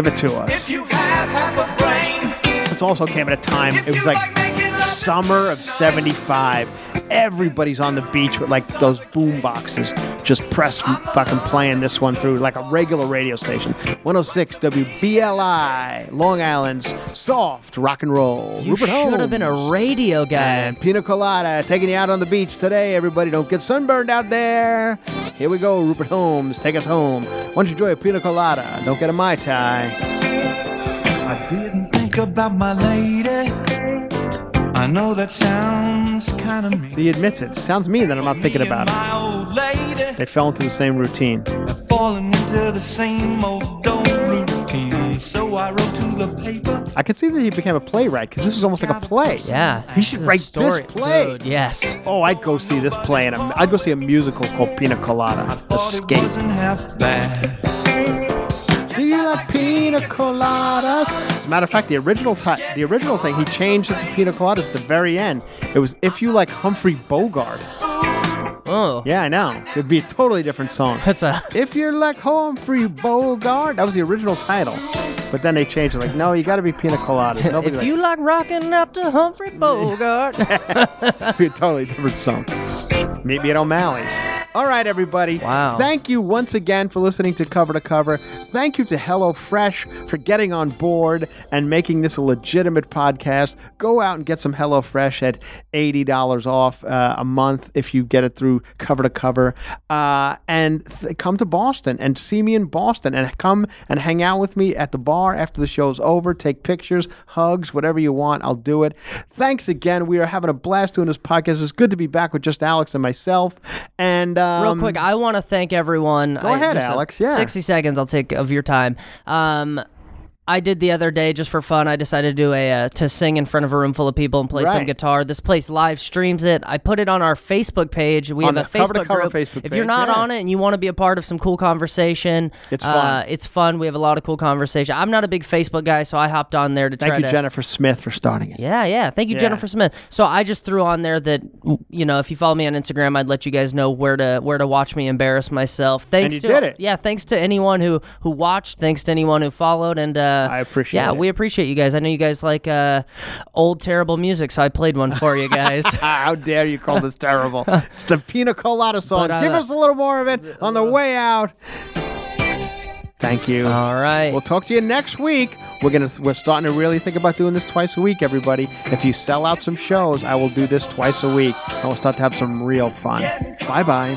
Not into yoga. Give it to us. You have a brain. This also came at a time it was like like making love to summer of 75 everybody's on the beach with like those boom boxes just press fucking playing this one through like a regular radio station. 106 WBLI Long Island's soft rock and roll. You Rupert should have been a radio guy. and Pina Colada taking you out on the beach today. Everybody don't get sunburned out there. Here we go Rupert Holmes take us home. Why don't you enjoy a Pina Colada? Don't get a Mai Tai. I didn't think about my lady. I know that sounds kind of mean. he admits it sounds mean that I'm not thinking Me and about it My they fell into the same routine have fallen into the same old old routine. So I wrote to the paper. I can see that he became a playwright because this is almost like a play. yeah. He should This a write story. this play. Dude, yes. Oh, I'd go see this play, and I'd go see a musical called Pina Colada. I thought it Escape. Like pina coladas? As a matter of fact, the original ti- the original thing he changed it to pina coladas at the very end. It was if you like Humphrey Bogart. Oh. Yeah, I know. It'd be a totally different song. That's a. If you're like Humphrey Bogart, that was the original title. But then they changed it. Like, no, you got to be pina coladas. Nobody If like, you like rocking out to Humphrey Bogart. it'd be a totally different song. Meet me at O'Malley's. All right, everybody. Wow. Thank you once again for listening to Cover to Cover. Thank you to HelloFresh for getting on board and making this a legitimate podcast. Go out and get some HelloFresh at $80 off uh, a month if you get it through Cover to Cover. Uh, and th- come to Boston and see me in Boston and come and hang out with me at the bar after the show's over. Take pictures, hugs, whatever you want. I'll do it. Thanks again. We are having a blast doing this podcast. It's good to be back with just Alex and myself. And um, Real quick, I want to thank everyone. Go I- ahead, Alex, yeah. 60 seconds I'll take of your time. Um, I did the other day just for fun. I decided to do a uh, to sing in front of a room full of people and play some guitar. This place live streams it. I put it on our Facebook page. We On have a the cover to Facebook group. Facebook if you're not yeah. on it and you want to be a part of some cool conversation, It's Uh, fun. it's fun. We have a lot of cool conversation. I'm not a big Facebook guy, so I hopped on there to try. Thank you, to. Jennifer Smith, for starting it. Yeah, yeah. Thank you, Yeah. Jennifer Smith. So I just threw on there that you know, if you follow me on Instagram, I'd let you guys know where to where to watch me embarrass myself. Thanks you to did it. yeah, thanks to anyone who who watched. Thanks to anyone who followed. And uh, I appreciate Yeah, it. we appreciate you guys. I know you guys like uh, old terrible music, so I played one for you guys. How dare you call this terrible? it's the Pina Colada song. But, uh, Give us a little more of it on the way out. Thank you. All right. We'll talk to you next week. We're gonna we're starting to really think about doing this twice a week, everybody. If you sell out some shows, I will do this twice a week. And we'll start to have some real fun. Bye bye.